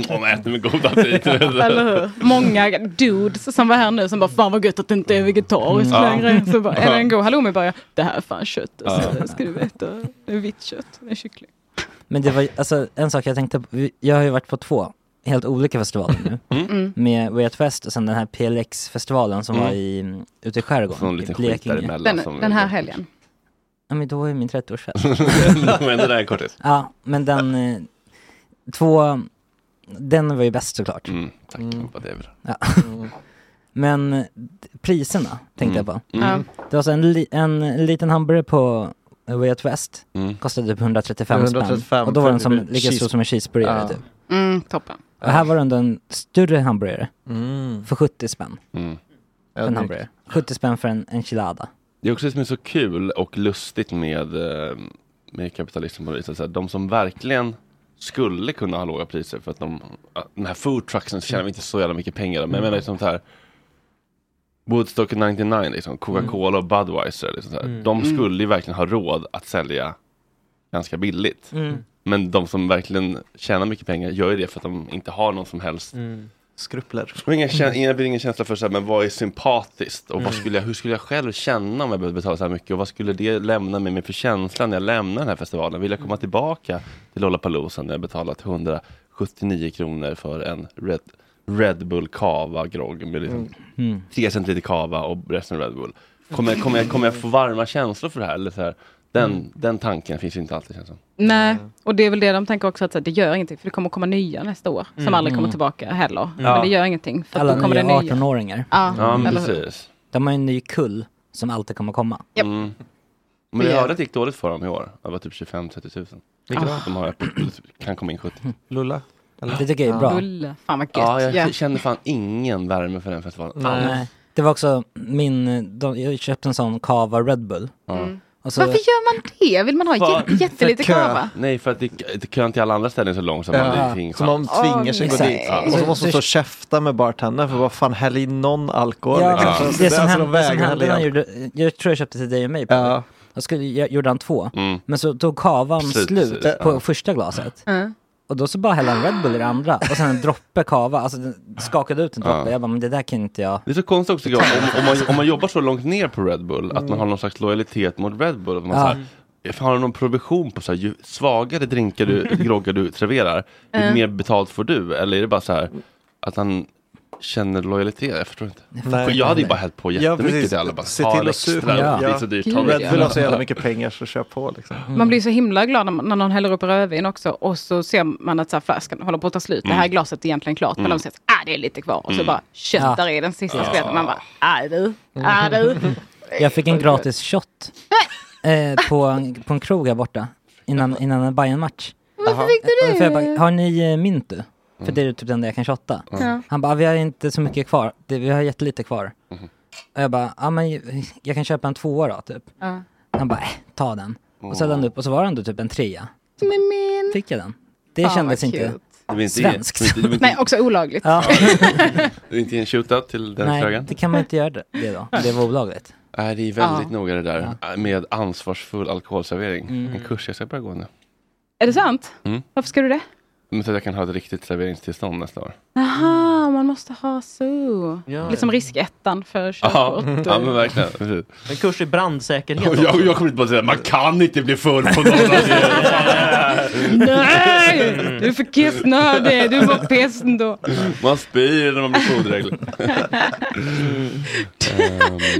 Om äter med god aptit. Många dudes som var här nu som bara fan vad gött att det inte är vegetariskt Mm. längre. Så bara, är det en god halloumi bara, det här är fan kött. Du är vitt kött, är kyckling. Men det var alltså en sak jag tänkte på, jag har ju varit på två helt olika festivaler nu. Mm. Med Way Out Fest och sen den här PLX-festivalen som Mm. var i, mm, ute i skärgården, en i liten skit Blekinge. Den, den här helgen. Ja men då är min 30-årsfest. Men det där är en kortis. ja, men den, eh, två, den var ju bäst såklart. Mm, tack, Mm. det är. Ja. Men priserna tänkte jag på. Mm. Det var så en, li, en liten hamburgare på Way Out West. Mm. Kostade typ 135, 135 spänn. Och då var den som, en lika stor som en cheeseburgare Ja. typ. Mm, toppen. Och här var ändå en större hamburgare. Mm. För 70 spänn. Mm. För en hamburgare. 70 spänn för en enchilada. Det är också det som är så kul och lustigt med, eh, med kapitalismen på det De som verkligen skulle kunna ha låga priser för att de, den här food trucksen tjänar vi inte så jävla mycket pengar Men jag menar liksom så här Woodstock 99, liksom, Coca-Cola och Budweiser. Liksom så här, Mm. De skulle ju verkligen ha råd att sälja ganska billigt. Mm. Men de som verkligen tjänar mycket pengar gör ju det för att de inte har någon som helst Mm. Skrupler. och ingen, ingen, känsla för så här, men vad är sympatiskt och Mm. vad skulle jag, hur skulle jag själv känna om jag behövde betala så här mycket och vad skulle det lämna mig med för känsla när jag lämnar den här festivalen? Vill jag komma tillbaka till Lollapalooza när jag betalat 179 kronor för en Red, Red Bull Cava grogg med liksom Mm. 3 centiliter Cava och resten Red Bull. Kommer jag, kommer, jag, kommer jag få varma känslor för det här? Eller så här? Den, Mm. den tanken finns ju inte alltid känns som. Nej, och det är väl det de tänker också att så här, det gör ingenting för det kommer komma nya nästa år som Mm. aldrig kommer Mm. tillbaka heller. Ja. Men det gör ingenting för att Alla kommer nya det nya. 18-åringar. Ja, Ja, precis. De har ju en ny kull som alltid kommer komma. Japp. Mm. Men jag Ja. hörde att det gick dåligt för dem i år. Det var typ 25-30 tusen. Vilket Ah. De har, kan komma in 70. Lulla? Eller? Det tycker jag är bra. Bulle. Fan vad gött. Ja, jag Ja. kände fan ingen värme för den festivalen. Nej. Nej. Det var också min, de, jag köpte en sån Cava Red Bull. Ja. Och så, Varför gör man det? Vill man ha För- jä- jättelite kö. kava? Nej, för att det, det kön till alla andra ställen är så lång så man Ja, det är ingen så man tvingar sig gå Åh, dit. nej. Och så måste man stå och käfta med bartendern för vad fan häll i någon alkohol. ja, liksom. det, Så som alltså, de hände, det som vägrar hände han gjorde, jag tror jag köpte till dig och mig på Ja. Jag skulle, jag gjorde han två. Mm. Men så tog kavan slut precis, på ja. första glaset. Mm. Och då så bara hällde han Red Bull i det andra. Och sen en droppe kava, alltså den skakade ut en droppe. Ja. Jag bara, men det där kan inte jag. Det är så konstigt också om, om, man, om man jobbar så långt ner på Red Bull, att man har någon slags lojalitet mot Red Bull. Att man Ja. så här, har du någon provision på så här, ju svagare drinkar du, groggar du serverar, ju Mm. mer betalt får du? Eller är det bara så här att han känner lojalitet? Jag förstår inte. Nej. För jag hade ju bara hällt på Ja, jättemycket precis. till alla. Bara, Se till att supa. Ja. det är så dyrt. Ja. Red Bull har så jävla mycket pengar så kör på liksom. Man blir så himla glad när, man, när någon häller upp rödvin också och så ser man att så här, flaskan håller på att ta slut. Det här glasset är egentligen klart. Men de säger att ah, det är lite kvar. Och så bara köttar i den sista skvätten. Man bara, ah du, ah du. Jag fick en gratis shot eh, på, en- på en krog här borta. Innan, innan en bayern match Varför fick du jag bara, det? har ni eh, Mintu? För det är typ den där jag kan shotta. Ja. Han bara, vi har inte så mycket kvar. Det, vi har jättelite kvar. Mhm. Och jag bara, ja men jag kan köpa en tvåa då typ. Ja. Han bara, äh, ta den. Och så hade han upp och så var det ändå typ en trea. Men min... Fick jag den. Det Fan, kändes inte cute. Svenskt. Inte, Nej, också olagligt. Ja. du vill inte en shootout till den Nej, krögen? det kan man inte göra det, det då. Det var olagligt. Nej, det är väldigt Ja. noga det där äh, med ansvarsfull alkoholservering. Mm. En kurs jag ska börja gå nu. Är det sant? Mm. Varför ska du det? Men så att jag kan ha ett riktigt serveringstillstånd nästa år. Aha, man måste ha så. Ja, liksom riskettan för Ja, körkort. ja men verkligen. Precis. En kurs i brandsäkerhet Och också. jag, jag kommer inte bara säga man kan inte bli full på någon Nej! Du är för kissnödig, du var pesten då. Man spyr när man blir fodräglig.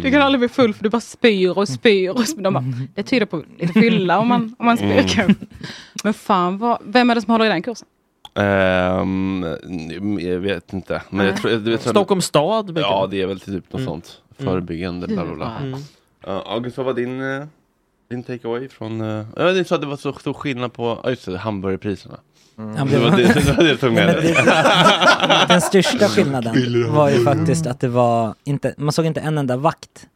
Du kan aldrig bli full för du bara spyr och spyr. Och spyr. De bara, det tyder på lite fylla om man, om man spyr Mm. Men fan, vad, vem är det som håller i den kursen? Ehm, jag vet inte. Men jag tror, jag, jag tror, Stockholms stad Ja, det. är väl typ något Mm. sånt. Förebyggande, bla bla bla. Mm. Ja, August, vad var din, eh, din takeaway från... Uh, ja, du sa att det var så stor skillnad på ja, just det, hamburgerpriserna. Mm. Det var det, det, var det dig. det- Den största skillnaden var ju faktiskt att det var inte, man såg inte en enda vakt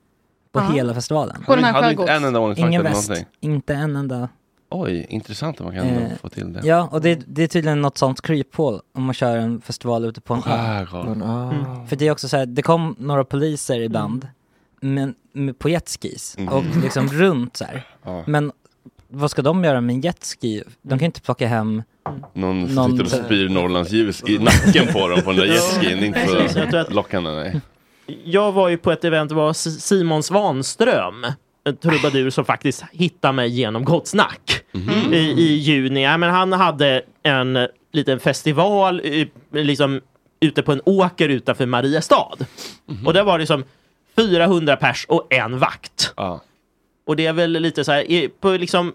på Ja. hela festivalen. På den här Hade inte en enda ordningsvakt Ingen väst, någonting? inte en enda. Oj, intressant att man kan Eh, få till det. Ja, och det, det är tydligen något sånt kryphål om man kör en festival ute på en ö. Ah. För det är också så här, det kom några poliser ibland, men, med, på jetskis Mm. och liksom runt så här. Ja. Men vad ska de göra med en jetski? De kan ju inte plocka hem Någon som Någon- sitter och spyr Norrlands ljus i nacken på dem på den där jetskin. Det är inte så lockande. Nej. Jag var ju på ett event, det var Simon Svanström, en trubadur som faktiskt hittade mig genom Gott Snack i, i juni. Ja, men han hade en liten festival i, liksom, ute på en åker utanför Mariestad. Och där var det som 400 pers och en vakt. Ja. Och det är väl lite så här, i- på, liksom,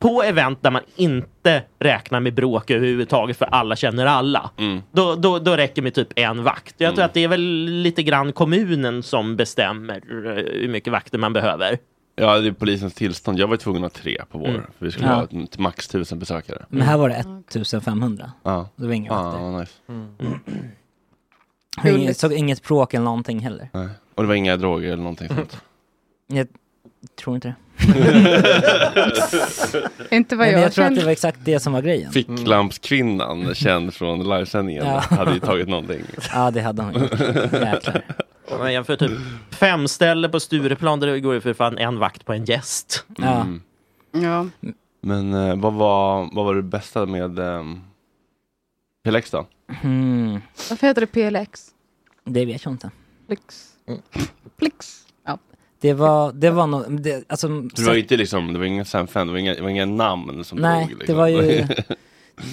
på event där man inte räknar med bråk överhuvudtaget för alla känner alla. Mm. Då, då, då räcker med typ en vakt. Jag tror Mm. att det är väl lite grann kommunen som bestämmer eh, hur mycket vakter man behöver. Ja, det är polisens tillstånd. Jag var tvungen att ha tre på vår. Mm. För vi skulle Ja. ha max tusen besökare. Men här var det 1500. Ja. Det var inga vakter. Ja, nice. Och Inget, såg inget bråk eller någonting heller. Nej. Och det var inga droger eller någonting sånt. Jag tror inte det. Inte vad Nej, men jag jag tror att det var exakt det som var grejen. Ficklampskvinnan, känd från livesändningen, Ja. hade ju tagit någonting. Ja, det hade hon gjort. Jäklar. Om man jämför typ fem ställen på Stureplan där det går ju för fan en vakt på en gäst. Ja. Mm. Ja. Men eh, vad, var, vad var det bästa med um, PLX då? Mm, Varför heter det PLX? det vet jag inte. Plix. Plix. Ja. Det var, det var nog, det, alltså, Det var inte liksom, det var inga Sam Fenn, det var inga, det var inga namn som Nej, drog. det Liksom. var ju,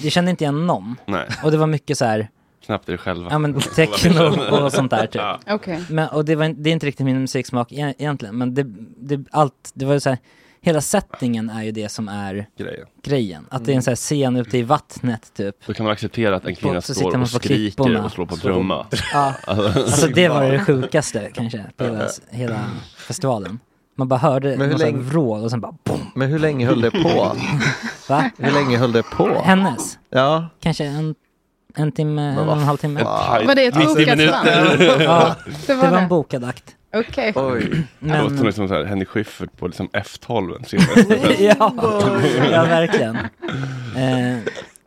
jag kände inte igen någon. Nej, Och det var mycket så här, knappt er själva. ja men techno och sånt där typ. Ja. Okej. Men, och det, var, det är inte riktigt min musiksmak e- egentligen, men det, det, allt, det var ju så här, hela settingen är ju det som är Grejen. grejen. Att det är en så här scen ute i vattnet typ. Då kan man acceptera att en kvinna så står och skriker klipporna. och slår på trumma. Ja, alltså det var det sjukaste kanske, på hela, hela festivalen. Man bara hörde Men hur länge- vrål och sen bara boom. Men hur länge höll det på? Va? Hur länge höll det på? Hennes? Ja. Kanske en, en timme, en och en halv timme. Var det ett 90 bokat minuter. Ja, Det det var var en bokad akt. Okej. Oj. Det låter Men, liksom så här, Henrik Schyffert på liksom F12. senast. ja, ja, verkligen. Eh,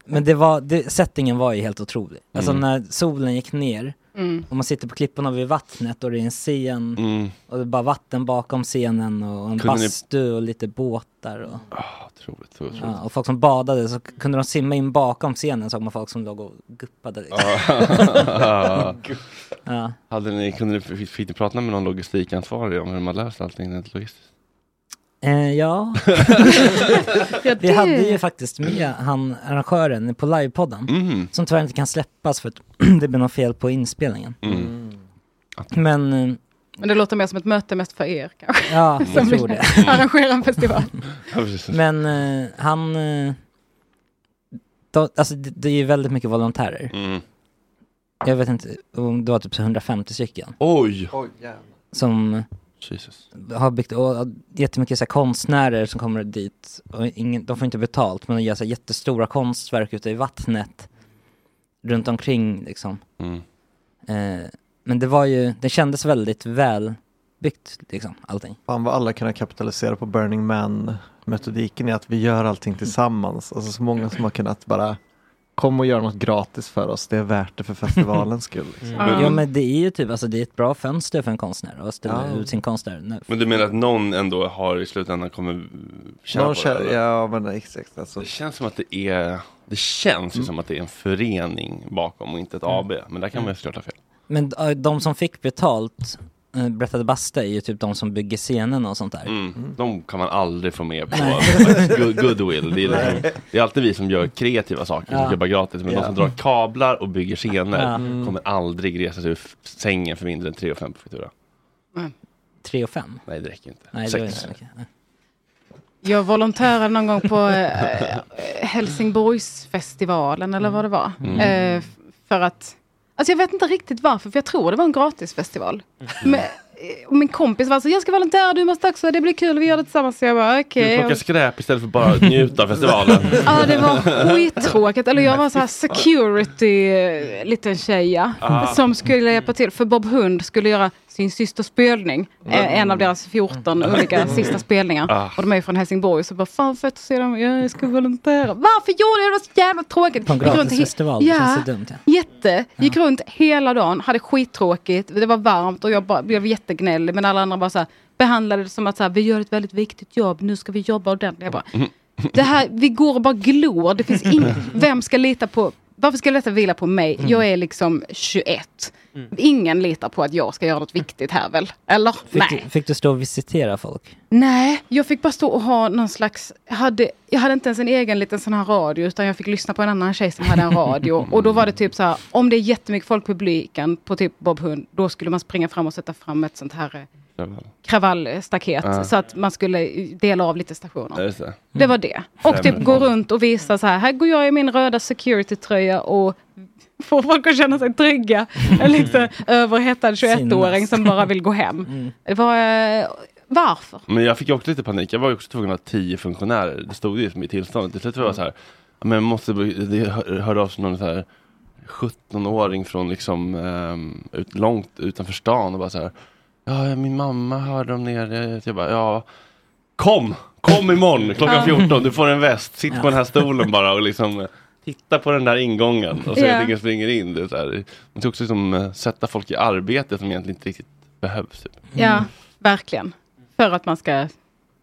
men det var, det, settingen var ju helt otrolig. Alltså Mm. när solen gick ner Mm. och man sitter på klipporna vid vattnet och det är en scen Mm. och det är bara vatten bakom scenen och en Kunde ni- bastu och lite båtar och, Ah, otroligt, otroligt. ja, och folk som badade så kunde de simma in bakom scenen såg man folk som låg och guppade liksom. Ja. Hade ni, kunde ni, fick, ni prata med någon logistikansvarig om hur man löst allting rent logistiskt? Eh, ja, Ja, vi det- hade ju faktiskt med han arrangören på livepodden Mm. som tyvärr inte kan släppas för att det blev något fel på inspelningen. Mm. Men eh, Men det låter mer som ett möte mest för er kanske. ja, Som jag tror det. arrangera en festival. Ja. Men eh, han, eh, då, alltså det, det är ju väldigt mycket volontärer. Mm. Jag vet inte, om det var typ så 150 stycken Oj! Som Jesus. har byggt, och jättemycket så här konstnärer som kommer dit. Och ingen, de får inte betalt men de gör så här jättestora konstverk ute i vattnet. Runt omkring liksom. Mm. Eh, men det var ju, det kändes väldigt välbyggt liksom, allting. Fan vad alla kunde kapitalisera på Burning Man metodiken är att vi gör allting tillsammans. Alltså så många som har kunnat bara komma och göra något gratis för oss. Det är värt det för festivalens skull. Liksom. Ja. Ja men det är ju typ, alltså det är ett bra fönster för en konstnär att ställa Ja. ut sin konst där. Men du menar att någon ändå har i slutändan kommer tjäna Någon på det? känner, eller? ja men exakt. Alltså. Det känns som att det är Det känns ju som att det är en förening bakom och inte ett AB. Men där kan man ju såklart ha fel. Men äh, de som fick betalt, berättade Basta, är ju typ de som bygger scenen och sånt där. Mm. De kan man aldrig få med på good- goodwill. Det är, liksom, det är alltid vi som gör kreativa saker, som Ja. jobbar gratis. Men Ja. de som drar kablar och bygger scener Ja. kommer aldrig resa sig ur sängen för mindre än 3 5 på faktura. 3 och 5? Nej, det räcker inte. Nej, det Sex. Nej. Jag volonterade någon gång på eh, Helsingborgsfestivalen eller vad det var. Mm. Eh, för att, alltså jag vet inte riktigt varför, för jag tror det var en gratisfestival. Men, och min kompis var så, jag ska volontera, du måste också, det blir kul, vi gör det tillsammans. Så jag bara, Du okej. plockar skräp istället för bara njuta av festivalen. Ja, det var skittråkigt. Eller jag var så här security eh, liten tjej ja, Ah. som skulle hjälpa till. För Bob Hund skulle göra sin sista spelning. eh, En av deras 14 olika sista spelningar. Ah. Och de är från Helsingborg. Så bara, fan fett att se dem. Ja, jag ska volontera. Varför gjorde jag det? Det var så jävla tråkigt. På en Gick runt gratis he- festival, det Ja, känns så dumt. Ja. jätte. Gick runt hela dagen, hade skittråkigt. Det var varmt och jag bara, blev jättegnällig. Men alla andra bara så här, behandlade det som att så här, vi gör ett väldigt viktigt jobb. Nu ska vi jobba ordentligt. Jag bara, det här, vi går och bara glor. Det finns ing, vem ska lita på, varför ska detta vila på mig? Jag är liksom 21. Ingen litar på att jag ska göra något viktigt här väl? Eller? Fick, Nej. du, fick du stå och visitera folk? Nej, jag fick bara stå och ha någon slags... Jag hade, jag hade inte ens en egen liten sån här radio, utan jag fick lyssna på en annan tjej som hade en radio. Och då var det typ så här, om det är jättemycket folk i publiken på typ Bob Hund, då skulle man springa fram och sätta fram ett sånt här kravallstaket. Ja. Så att man skulle dela av lite stationer. Just det. Det var det. Och typ gå runt och visa så här, här går jag i min röda security-tröja och får folk att känna sig trygga. En liksom överhettad 21-åring som bara vill gå hem. Det var, eh, Varför? Men jag fick också lite panik. Jag var också tvungen att ha tio funktionärer. Det stod ju i tillståndet. Till slut var jag så här. "Ja, Men måste, det hör- hörde av sig någon så här 17-åring från liksom ehm, ut, långt utanför stan och bara så här. Ja, min mamma hörde dem nere. Jag bara, ja. Kom! Kom imorgon klockan Ja. 14. Du får en väst. Sitt på den här stolen bara och liksom eh, titta på den där ingången. Och så Ja. att ingen springer in. Det är. Man ska också liksom, sätta folk i arbete som egentligen inte riktigt behövs. Typ. Ja, verkligen. För att man ska,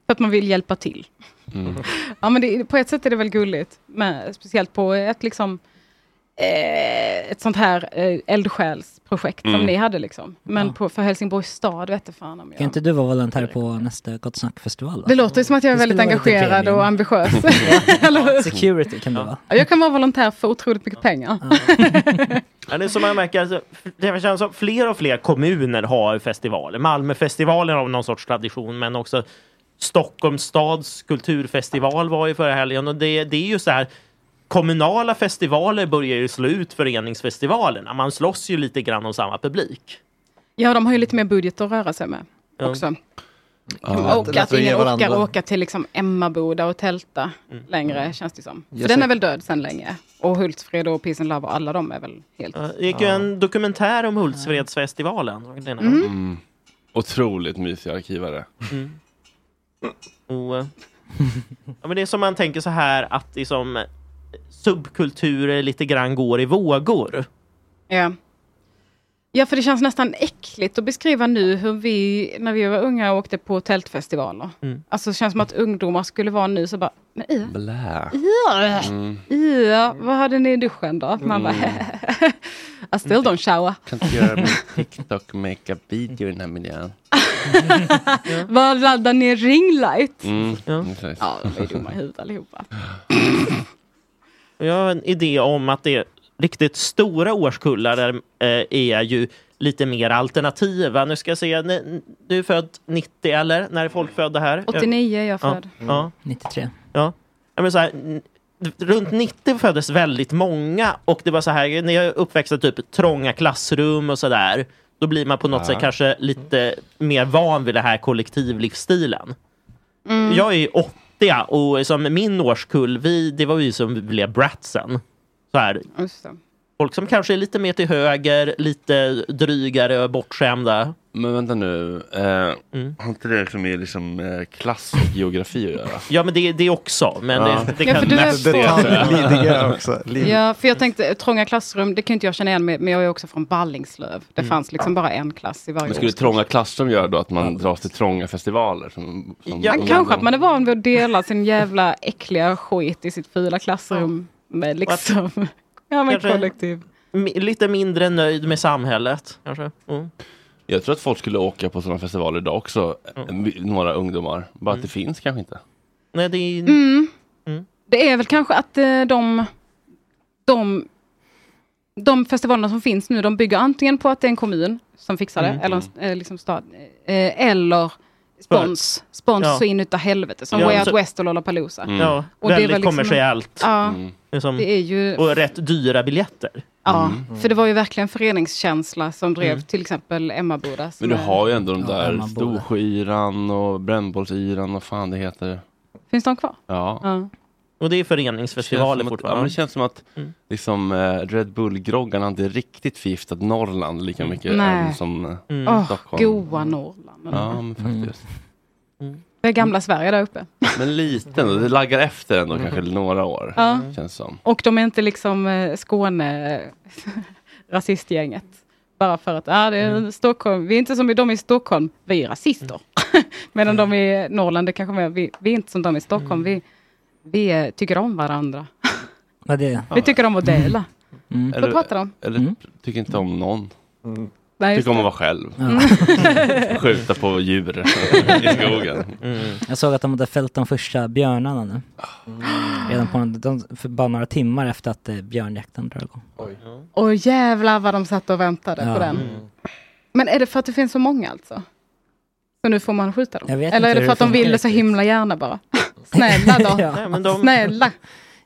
för att man vill hjälpa till. Mm. Ja, men det, på ett sätt är det väl gulligt. Men speciellt på ett liksom eh, ett sånt här eh, eldsjälsprojekt som Mm. ni hade liksom. Men Ja. på, för Helsingborgs stad vet jag fan om jag... Kan inte du vara volontär på nästa Gott Snack-festival? Det låter som att jag är väldigt engagerad och ambitiös. Security kan du vara. Ja, Jag kan vara volontär för otroligt mycket pengar. Ja, det är som man märker, alltså, det känns som fler och fler kommuner har festivaler. Malmöfestivalen har någon sorts tradition, men också Stockholms stads kulturfestival var ju förra helgen. Och det, det är ju så här, kommunala festivaler börjar ju slå ut föreningsfestivalerna. Man slåss ju lite grann om samma publik. Ja, de har ju lite mer budget att röra sig med Ja. också. Ja. Och att att ge ingen orkar åka till liksom Emmaboda och tälta Mm. längre, känns det som. För den är väl död sedan länge. Och Hultsfred och Peace and Love och alla de är väl helt... Det gick ju en dokumentär om Hultsfredsfestivalen. Den här. Mm. Otroligt mysiga arkivare. Mm. Och, ja, men det är som man tänker så här att liksom, subkulturer lite grann går i vågor. Ja. ja, för det känns nästan äckligt att beskriva nu hur vi, när vi var unga, åkte på tältfestivaler. Mm. Alltså det känns som att ungdomar skulle vara nu så bara, men, uh, Blä. Ja, Mm. ja, vad hade ni i duschen då? Man bara, I still don't shower. Kan inte göra min TikTok makeup video i den här miljön. Vad laddar ner ringlight? Mm. Ja. Ja, de är dumma i huvudet allihopa. Jag har en idé om att det är riktigt stora årskullar där, eh, är ju lite mer alternativa. Nu ska jag se, ni- du är född 90 eller? När är folk födda här? 89 är jag Ja. född. Ja. 93. Ja. Men så här, runt 90 föddes väldigt många och det var så här, när jag är uppväxt i typ trånga klassrum och sådär, då blir man på något Ja. sätt kanske lite mer van vid det här kollektivlivsstilen. Mm. Jag är 80 och som min årskull, vi, det var vi som blev bratsen. Så här, folk som kanske är lite mer till höger, lite drygare och bortskämda. Men vänta nu. Eh, Mm. Har inte det liksom med liksom, eh, klass och geografi att göra? Ja, men det, det också. Men Ja. det, det Ja, kan från- det, också. Lid- Ja, för jag tänkte trånga klassrum, det kan inte jag känna igen mig men jag är också från Ballingslöv. Det Mm. fanns liksom bara en klass i varje Men skulle årskurs. trånga klassrum göra då att man dras till trånga festivaler? Som, som Ja, som- kanske att man är van vid att dela sin jävla äckliga skit i sitt fula klassrum. Med liksom, ja men kollektiv. Lite mindre nöjd med samhället. Kanske. Mm. Jag tror att folk skulle åka på sådana festivaler idag också. Mm. Några ungdomar. Bara att det finns kanske inte. Nej, det är... Mm. Mm. Det är väl kanske att eh, de, de, de festivalerna som finns nu, de bygger antingen på att det är en kommun som fixar det, Mm. eller en eh, liksom stad, eh, eller spons. Spons Ja. så in utav helvete, som Ja, Way Out så- West och Lollapalooza. Mm. Ja, Och det är väldigt väl liksom- kommersiellt. Ja, Mm. Liksom, det är ju... och rätt dyra biljetter. Ja, Mm. för det var ju verkligen föreningskänsla som drev Mm. till exempel Emmaboda. Men du har ju ändå de Ja, där Boda. Storsjöyran och Brännbollsyran och fan det heter. Finns de kvar? Ja. Ja. Och det är Det känns som föreningsfestivaler att, ja, men fortfarande. det känns som att Mm. liksom, eh, Red Bull-groggarna inte riktigt förgiftat Norrland lika Mm. mycket som eh, Mm. Åh, Stockholm. goa Norrland. Ja, men faktiskt. Det är gamla Sverige där uppe. Men lite ändå. Det laggar efter ändå kanske några år. Ja. Känns som. Och de är inte liksom eh, Skåne rasistgänget. Bara för att ah, det är Stockholm. Vi är inte som de i Stockholm, vi är rasister. Medan de i Norrland, det kanske mer, vi, vi är inte som de i Stockholm, vi, vi eh, tycker om varandra. Vad är det? Vi tycker om att dela. Mm. Vad pratar de om? Eller Mm. tycker inte om någon. Mm. Nej, Tycker om att vara själv. Ja. Skjuta på djur i skogen. Mm. Jag såg att de hade fällt de första björnarna nu. Redan på en, de, för bara några timmar efter att eh, björnjakten drar igång. Och jävlar vad de satt och väntade Ja. på den. Men är det för att det finns så många alltså? Så nu får man skjuta dem? Jag vet Eller inte är det hur för att det de vill funkar det så riktigt. himla gärna bara? Snälla då. Ja. Nej, men de, Snälla.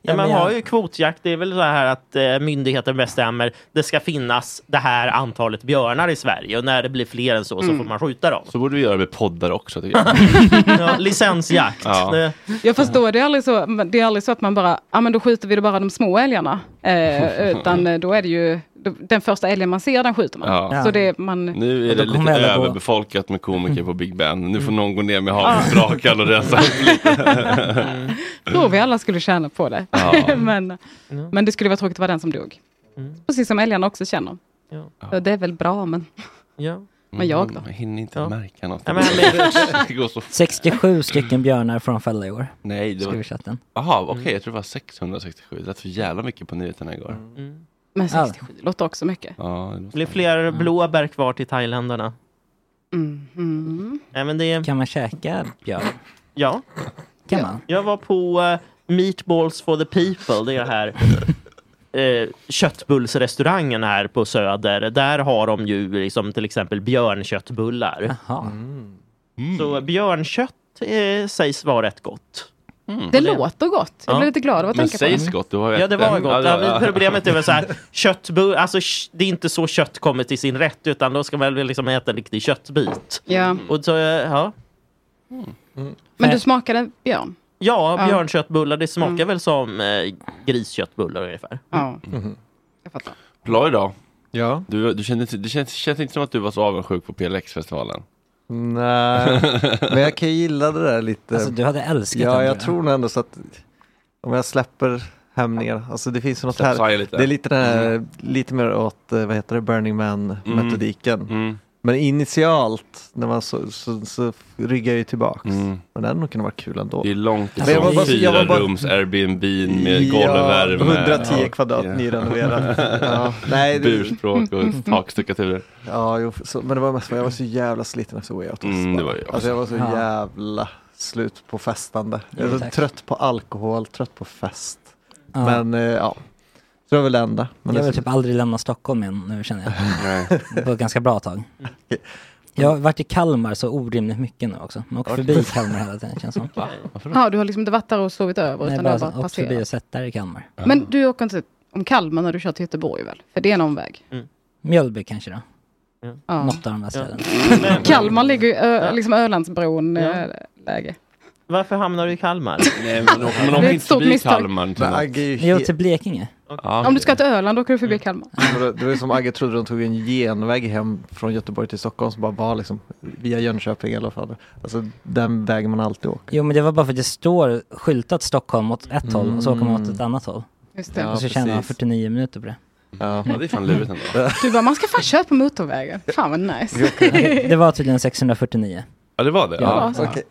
Ja, man har ju kvotjakt. Det är väl så här att eh, myndigheten bestämmer det ska finnas det här antalet björnar i Sverige och när det blir fler än så så Mm. får man skjuta dem. Så borde vi göra med poddar också tycker jag. Ja, licensjakt. Ja. Det- Jag förstår, det är aldrig så, det är aldrig så att man bara, ja men då skjuter vi då bara de små älgarna. Eh, utan eh, då är det ju, den första älgen man ser den skjuter man. Ja. Så det man... Nu är det lite överbefolkat med komiker på Big Ben. Nu får någon gå ner med havresprakan och rensa upp lite. tror vi alla skulle tjäna på det. Ja. men, men det skulle vara tråkigt att vara den som dog. Precis som älgarna också känner. Ja. Det är väl bra men, Ja. men jag då? Mm, Jag hinner inte Ja. märka något. Ja, men- så 67 stycken björnar från fälla i år. Nej, det var... Jaha, okej, jag tror det var 667. Det lät för jävla mycket på nyheterna igår. Mm. Men Ja. 67 låter också mycket. Ja, det blir fler blåbär kvar till thailändarna. Mm. Mm. Men det Kan man käka björn? ja. Kan man? Jag var på eh, Meatballs for the people, det är här eh, köttbullsrestaurangen här på Söder. Där har de ju liksom till exempel björnköttbullar. Jaha. Så björnkött eh, sägs vara rätt gott. Det låter gott. Jag Ja. blev lite glad av att Men tänka på sägs det. gott, du har ju Ja, det var gott. Ja, Ja, ja. men problemet är väl så här, köttbull, alltså det är inte så kött kommer till sin rätt, utan då ska man väl liksom äta en riktig köttbit. Ja. Och så, eh, ja. Men du smakade björn? Ja, Ja. björnköttbullar, det smakar Mm. väl som eh, grisköttbullar ungefär. Ja. Mhm. Jag fattar. Bra idag. Ja. Du, du kände, det känns, känns inte som att du var så avundsjuk på PLX-festivalen. Nej, men jag kan ju gilla det där lite. Alltså du hade älskat Ja, den jag tror nog ändå så att om jag släpper hämningar, alltså det finns något Släpp här. Det är lite, den här, lite mer åt, eh, vad heter det, Burning Man-metodiken. Mm. Men initialt, när man så, så, så ryggar jag ju tillbaks. Mm. Men det hade nog kunnat vara kul ändå. Det är långt jag ifrån bara så- jag fyra var bara- rums Airbnb med Ja, golvvärme. 110 och- kvadrat ja. nyrenoverat. Ja, nej, det- Burspråk och takstuckaturer. Ja, jo, så, men det var mest jag var så jävla sliten efter Way Out Mm, det var ju Alltså jag var så Ja. jävla slut på festande. Jag var tack. trött på alkohol, trött på fest. Ja. Men eh, ja, det var väl det enda. Men jag vill typ aldrig lämna Stockholm igen nu känner jag. Nej. På ett ganska bra tag. Jag har varit i Kalmar så orimligt mycket nu också. Man åker förbi Kalmar hela tiden känns som. Ja, du har liksom inte varit där och sovit över Nej, utan bara bara åkt förbi och sett där i Kalmar. Men du åker inte om Kalmar när du kör till Göteborg väl? För det är en omväg. Mjölby kanske då? Ja. Något av de där ställena. Men, Kalmar ligger ju liksom Ölandsbron eh, läge. Varför hamnar du i Kalmar? Nej, men åker man Det är åker ett inte stort förbi misstag. Kalmar till men något. Agge är ju Jo, till Blekinge. Ja, Om du ska till Öland åker du förbi Kalmar. Men det- Det var ju som Agge trodde de tog en genväg hem från Göteborg till Stockholm som bara var liksom via Jönköping i alla fall. Alltså den vägen man alltid åker. Jo men det var bara för att det står skyltat Stockholm åt ett håll och så åker man åt Mm. ett annat håll. Just det. Ja, och så tjänar man precis. 49 minuter på det. Ja. Ja, det är fan lurigt ändå. Du bara, man ska fan köpa motorvägen. Fan vad nice. Det var tydligen 649. Ja, det var det? Ja. Ja. Okej.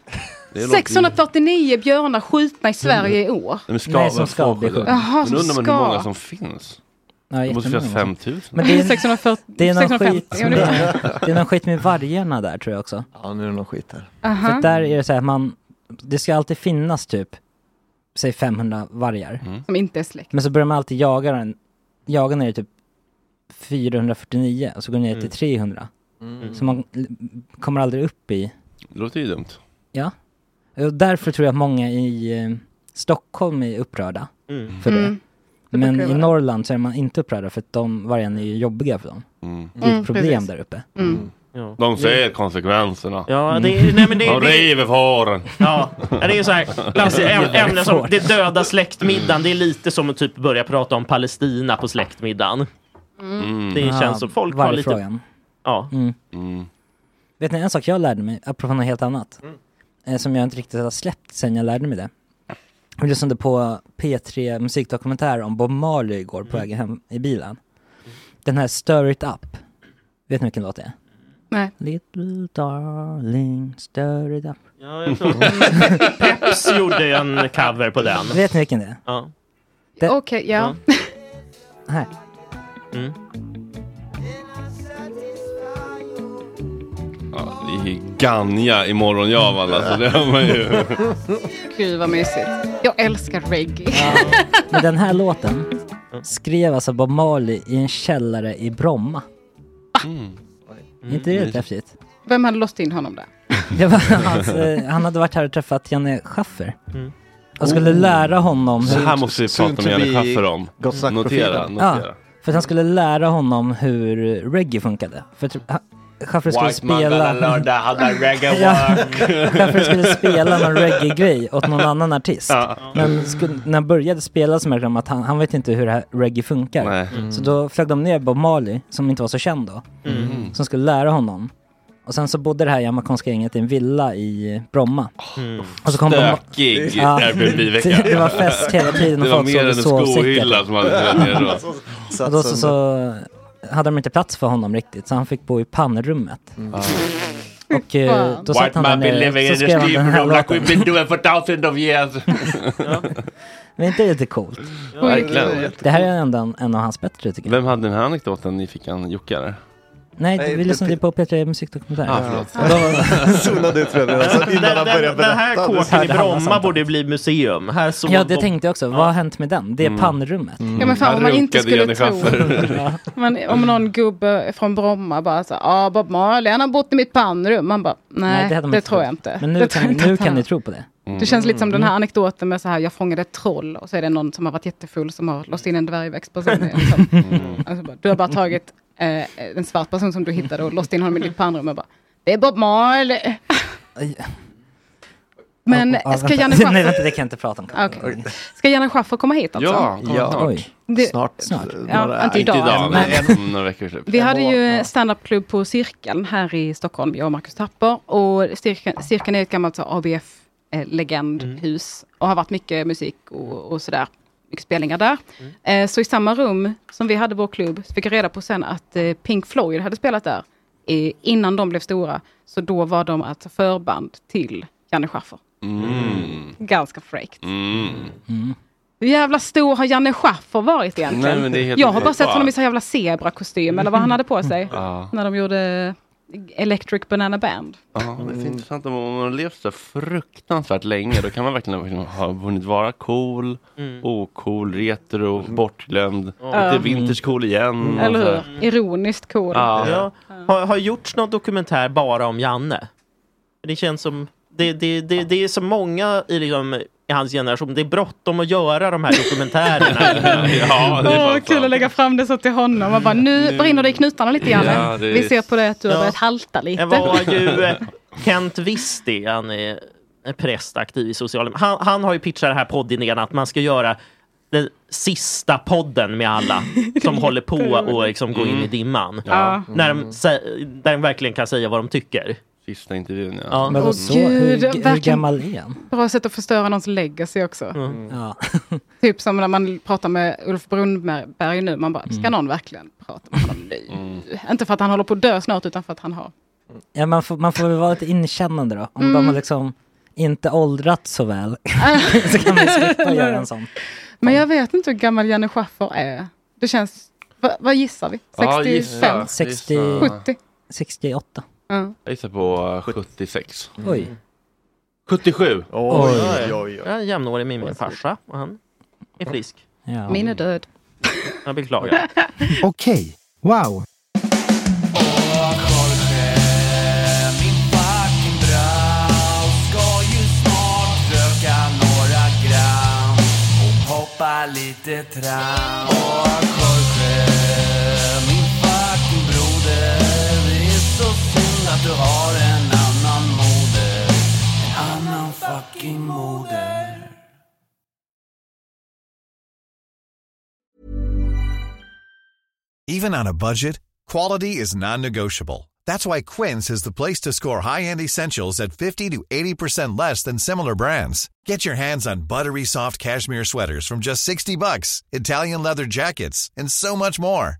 Det är långt- 649 björnar skjutna i Sverige i år. Men ska, Nej, som ska får bli det? skjutna. Jaha, Men som undrar man hur ska. många som finns? Ja, Det måste finnas jättemånga. 5000. Men det är, 640, det är någon 650. skit, det är, det är någon skit med vargarna där tror jag också. Ja, nu är det någon skit här. För Aha. att där är det så här, man, det ska alltid finnas typ, säg 500 vargar. Mm. Som inte är släkt. Men så börjar man alltid jaga den, jaga ner typ 449 och så går det ner Mm. till 300. Mm. Så man kommer aldrig upp i, Det låter ju dumt. ja. Och därför tror jag att många i eh, Stockholm är upprörda Mm. för det. Mm. Det Men brukar i det vara. Norrland så är man inte upprörda för att de vargarna är ju jobbiga för dem. Mm. Det är Mm, ett problem precis. där uppe. Mm. Ja. De ser konsekvenserna. Ja, det, är- nej, men det, De det, river fåren. ja, det är ju så här, Lasse, äm- ämne som det döda släktmiddagen. Det är lite som att typ börja prata om Palestina på släktmiddagen. Mm. Det känns som folk har lite... vargfrågan. Ja. Mm. Mm. Vet ni en sak jag lärde mig, apropå något helt annat, Mm. eh, som jag inte riktigt har släppt sen jag lärde mig det. Jag lyssnade på P3 musikdokumentär om Bob Marley igår Mm. på vägen hem i bilen. Den här Stir It Up. Vet ni vilken låt det är? Nej. Little darling, stir it up. Ja, jag tror Peps gjorde en cover på den. Vet ni vilken det är? Ja. Okej, ja. Här. Mm. Ja, det är ju Ganja i morgonjavan alltså. Det har man ju. Gud vad mysigt. Jag älskar reggae. Men den här låten skrev alltså Bob Marley i en källare i Bromma. Mm. Inte det rätt häftigt? Vem hade låst in honom där? Det var hans, eh, han hade varit här och träffat Janne Schaffer. Mm. Han skulle lära honom Så hur... här måste vi Soon prata to med Janne be Schaffer om. Notera, profilen. Ja, notera. för att han skulle lära honom hur reggae funkade. För att Schaffer skulle spela... reggae Ja, Schaffer skulle spela någon reggae-grej åt någon annan artist. Men skulle, när han började spela så märkte de att han, han vet inte hur det här reggae funkar. Nej. Så då flög de ner Bob Marley, som inte var så känd då, Mm. som skulle lära honom. Och sen så bodde det här jamaicanska gänget i en villa i Bromma. Och så kom de... Stökig Ja, Airbnb-vecka. det var fest hela tiden och Det var folk mer än en sov i skohylla som hade. Och då så, så hade de inte plats för honom riktigt, så han fick bo i pannrummet. Och eh, då satt han där nere, så skrev han den här låten. doing for thousands of years. Men inte lite coolt? Verkligen. Det här är ändå en, en av hans bättre tycker jag. Vem hade den här anekdoten i fickan? Jocke eller? Nej, Nej, vi det- lyssnade på P3 Musikdokumentär. Ah, förlåt. Zonade ut redan Den, innan han började den, den här berätta. kåken i Bromma borde bli museum. Här ja, det de- tänkte jag också. Vad har hänt med den? Det är pannrummet. Ja men fan om man inte skulle tro. Men om någon gubbe från Bromma bara så ja Bob Marley han har bott i mitt pannrum. Man bara, nej, det, man tror jag inte. Men nu det kan, nu kan ni tro på det. Det känns lite som den här anekdoten med så här, jag fångade ett troll och så är det någon som har varit jättefull som har låst in en dvärgväxtperson. i en sån. Alltså du har bara tagit eh, en svart person som du hittade och låst in honom i ditt pannrum och bara, det är Bob Marley. Men ska. Janne Nej, Schaffer, vänta, det kan jag inte prata om. Okej. ska Janne Schaffer komma hit alltså? Ja, Ja. Det, Snart. Snart. Ja, Några- inte Inte idag. idag, men- om några veckor typ. Vi hade ju Ja. standupklubb på Cirkeln här i Stockholm, jag och Marcus Tapper. Och Cirkeln, Cirkeln är ett gammalt så ABF-legendhus och har varit mycket musik och, och sådär. Mycket spelningar där. Eh, så i samma rum som vi hade vår klubb så fick jag reda på sen att eh, Pink Floyd hade spelat där innan de blev stora. Så då var de alltså förband till Janne Schaffer. Mm. Ganska fräckt. Mm. Hur jävla stor har Janne Schaffer varit egentligen? Nej, men det är helt jag har bara sett honom i så jävla zebrakostym eller vad han hade på sig. Ja. När de gjorde Electric Banana Band. Ja, det är intressant om man har levt så fruktansvärt länge. Då kan man verkligen verkligen ha hunnit vara cool, ocool, retro, bortglömd. Lite vintage cool igen. och Eller hur? här. Ironiskt cool. Ja. Ja. Har, har gjorts någon dokumentär bara om Janne? Det känns som... Det, det, det, det är så många i, liksom, i hans generation. Det är bråttom att göra de här dokumentärerna. ja, det är fan kul att lägga fram det så till honom. Och bara, nu brinner det i knutarna lite Janne. Ja, Vi ser på det att du har Ja. börjat halta lite. Det var ju eh, Kent Wisti, han är prästaktiv i sociala han, han har ju pitchat den här poddidén att man ska göra den sista podden med alla som håller på och liksom går in i dimman. Ja. När de, sä- där de verkligen kan säga vad de tycker. Sista intervjun ja. Ja. Men vad så, gud, hur, hur verkligen. gammal är han? Bra sätt att förstöra någons legacy också. Mm. Ja. Typ som när man pratar med Ulf Brunnberg nu. Man bara, Mm. ska någon verkligen prata med honom nu? Inte för att han håller på att dö snart utan för att han har Ja, man, får, man får väl vara lite inkännande då. Om Mm. de har liksom inte åldrats så väl så kan man slippa göra en sån. Men jag vet inte hur gammal Janne Schaffer är. Det känns... Va, vad gissar vi? 65? Ja, gissa. 60, Gissa. 70? 68. Ja. Jag gissar på eh, 76. Oj. 77. Oj, oj, oj. Jag är jämnårig med min farsa och han är frisk. Ja. Min är död. Jag beklagar. Okej, wow. Lite tram du har en annan moder En annan fucking moder Even on a budget, quality is non-negotiable. That's why Quince is the place to score high-end essentials at 50 to 80% less than similar brands. Get your hands on buttery soft cashmere sweaters from just 60 bucks, Italian leather jackets, and so much more.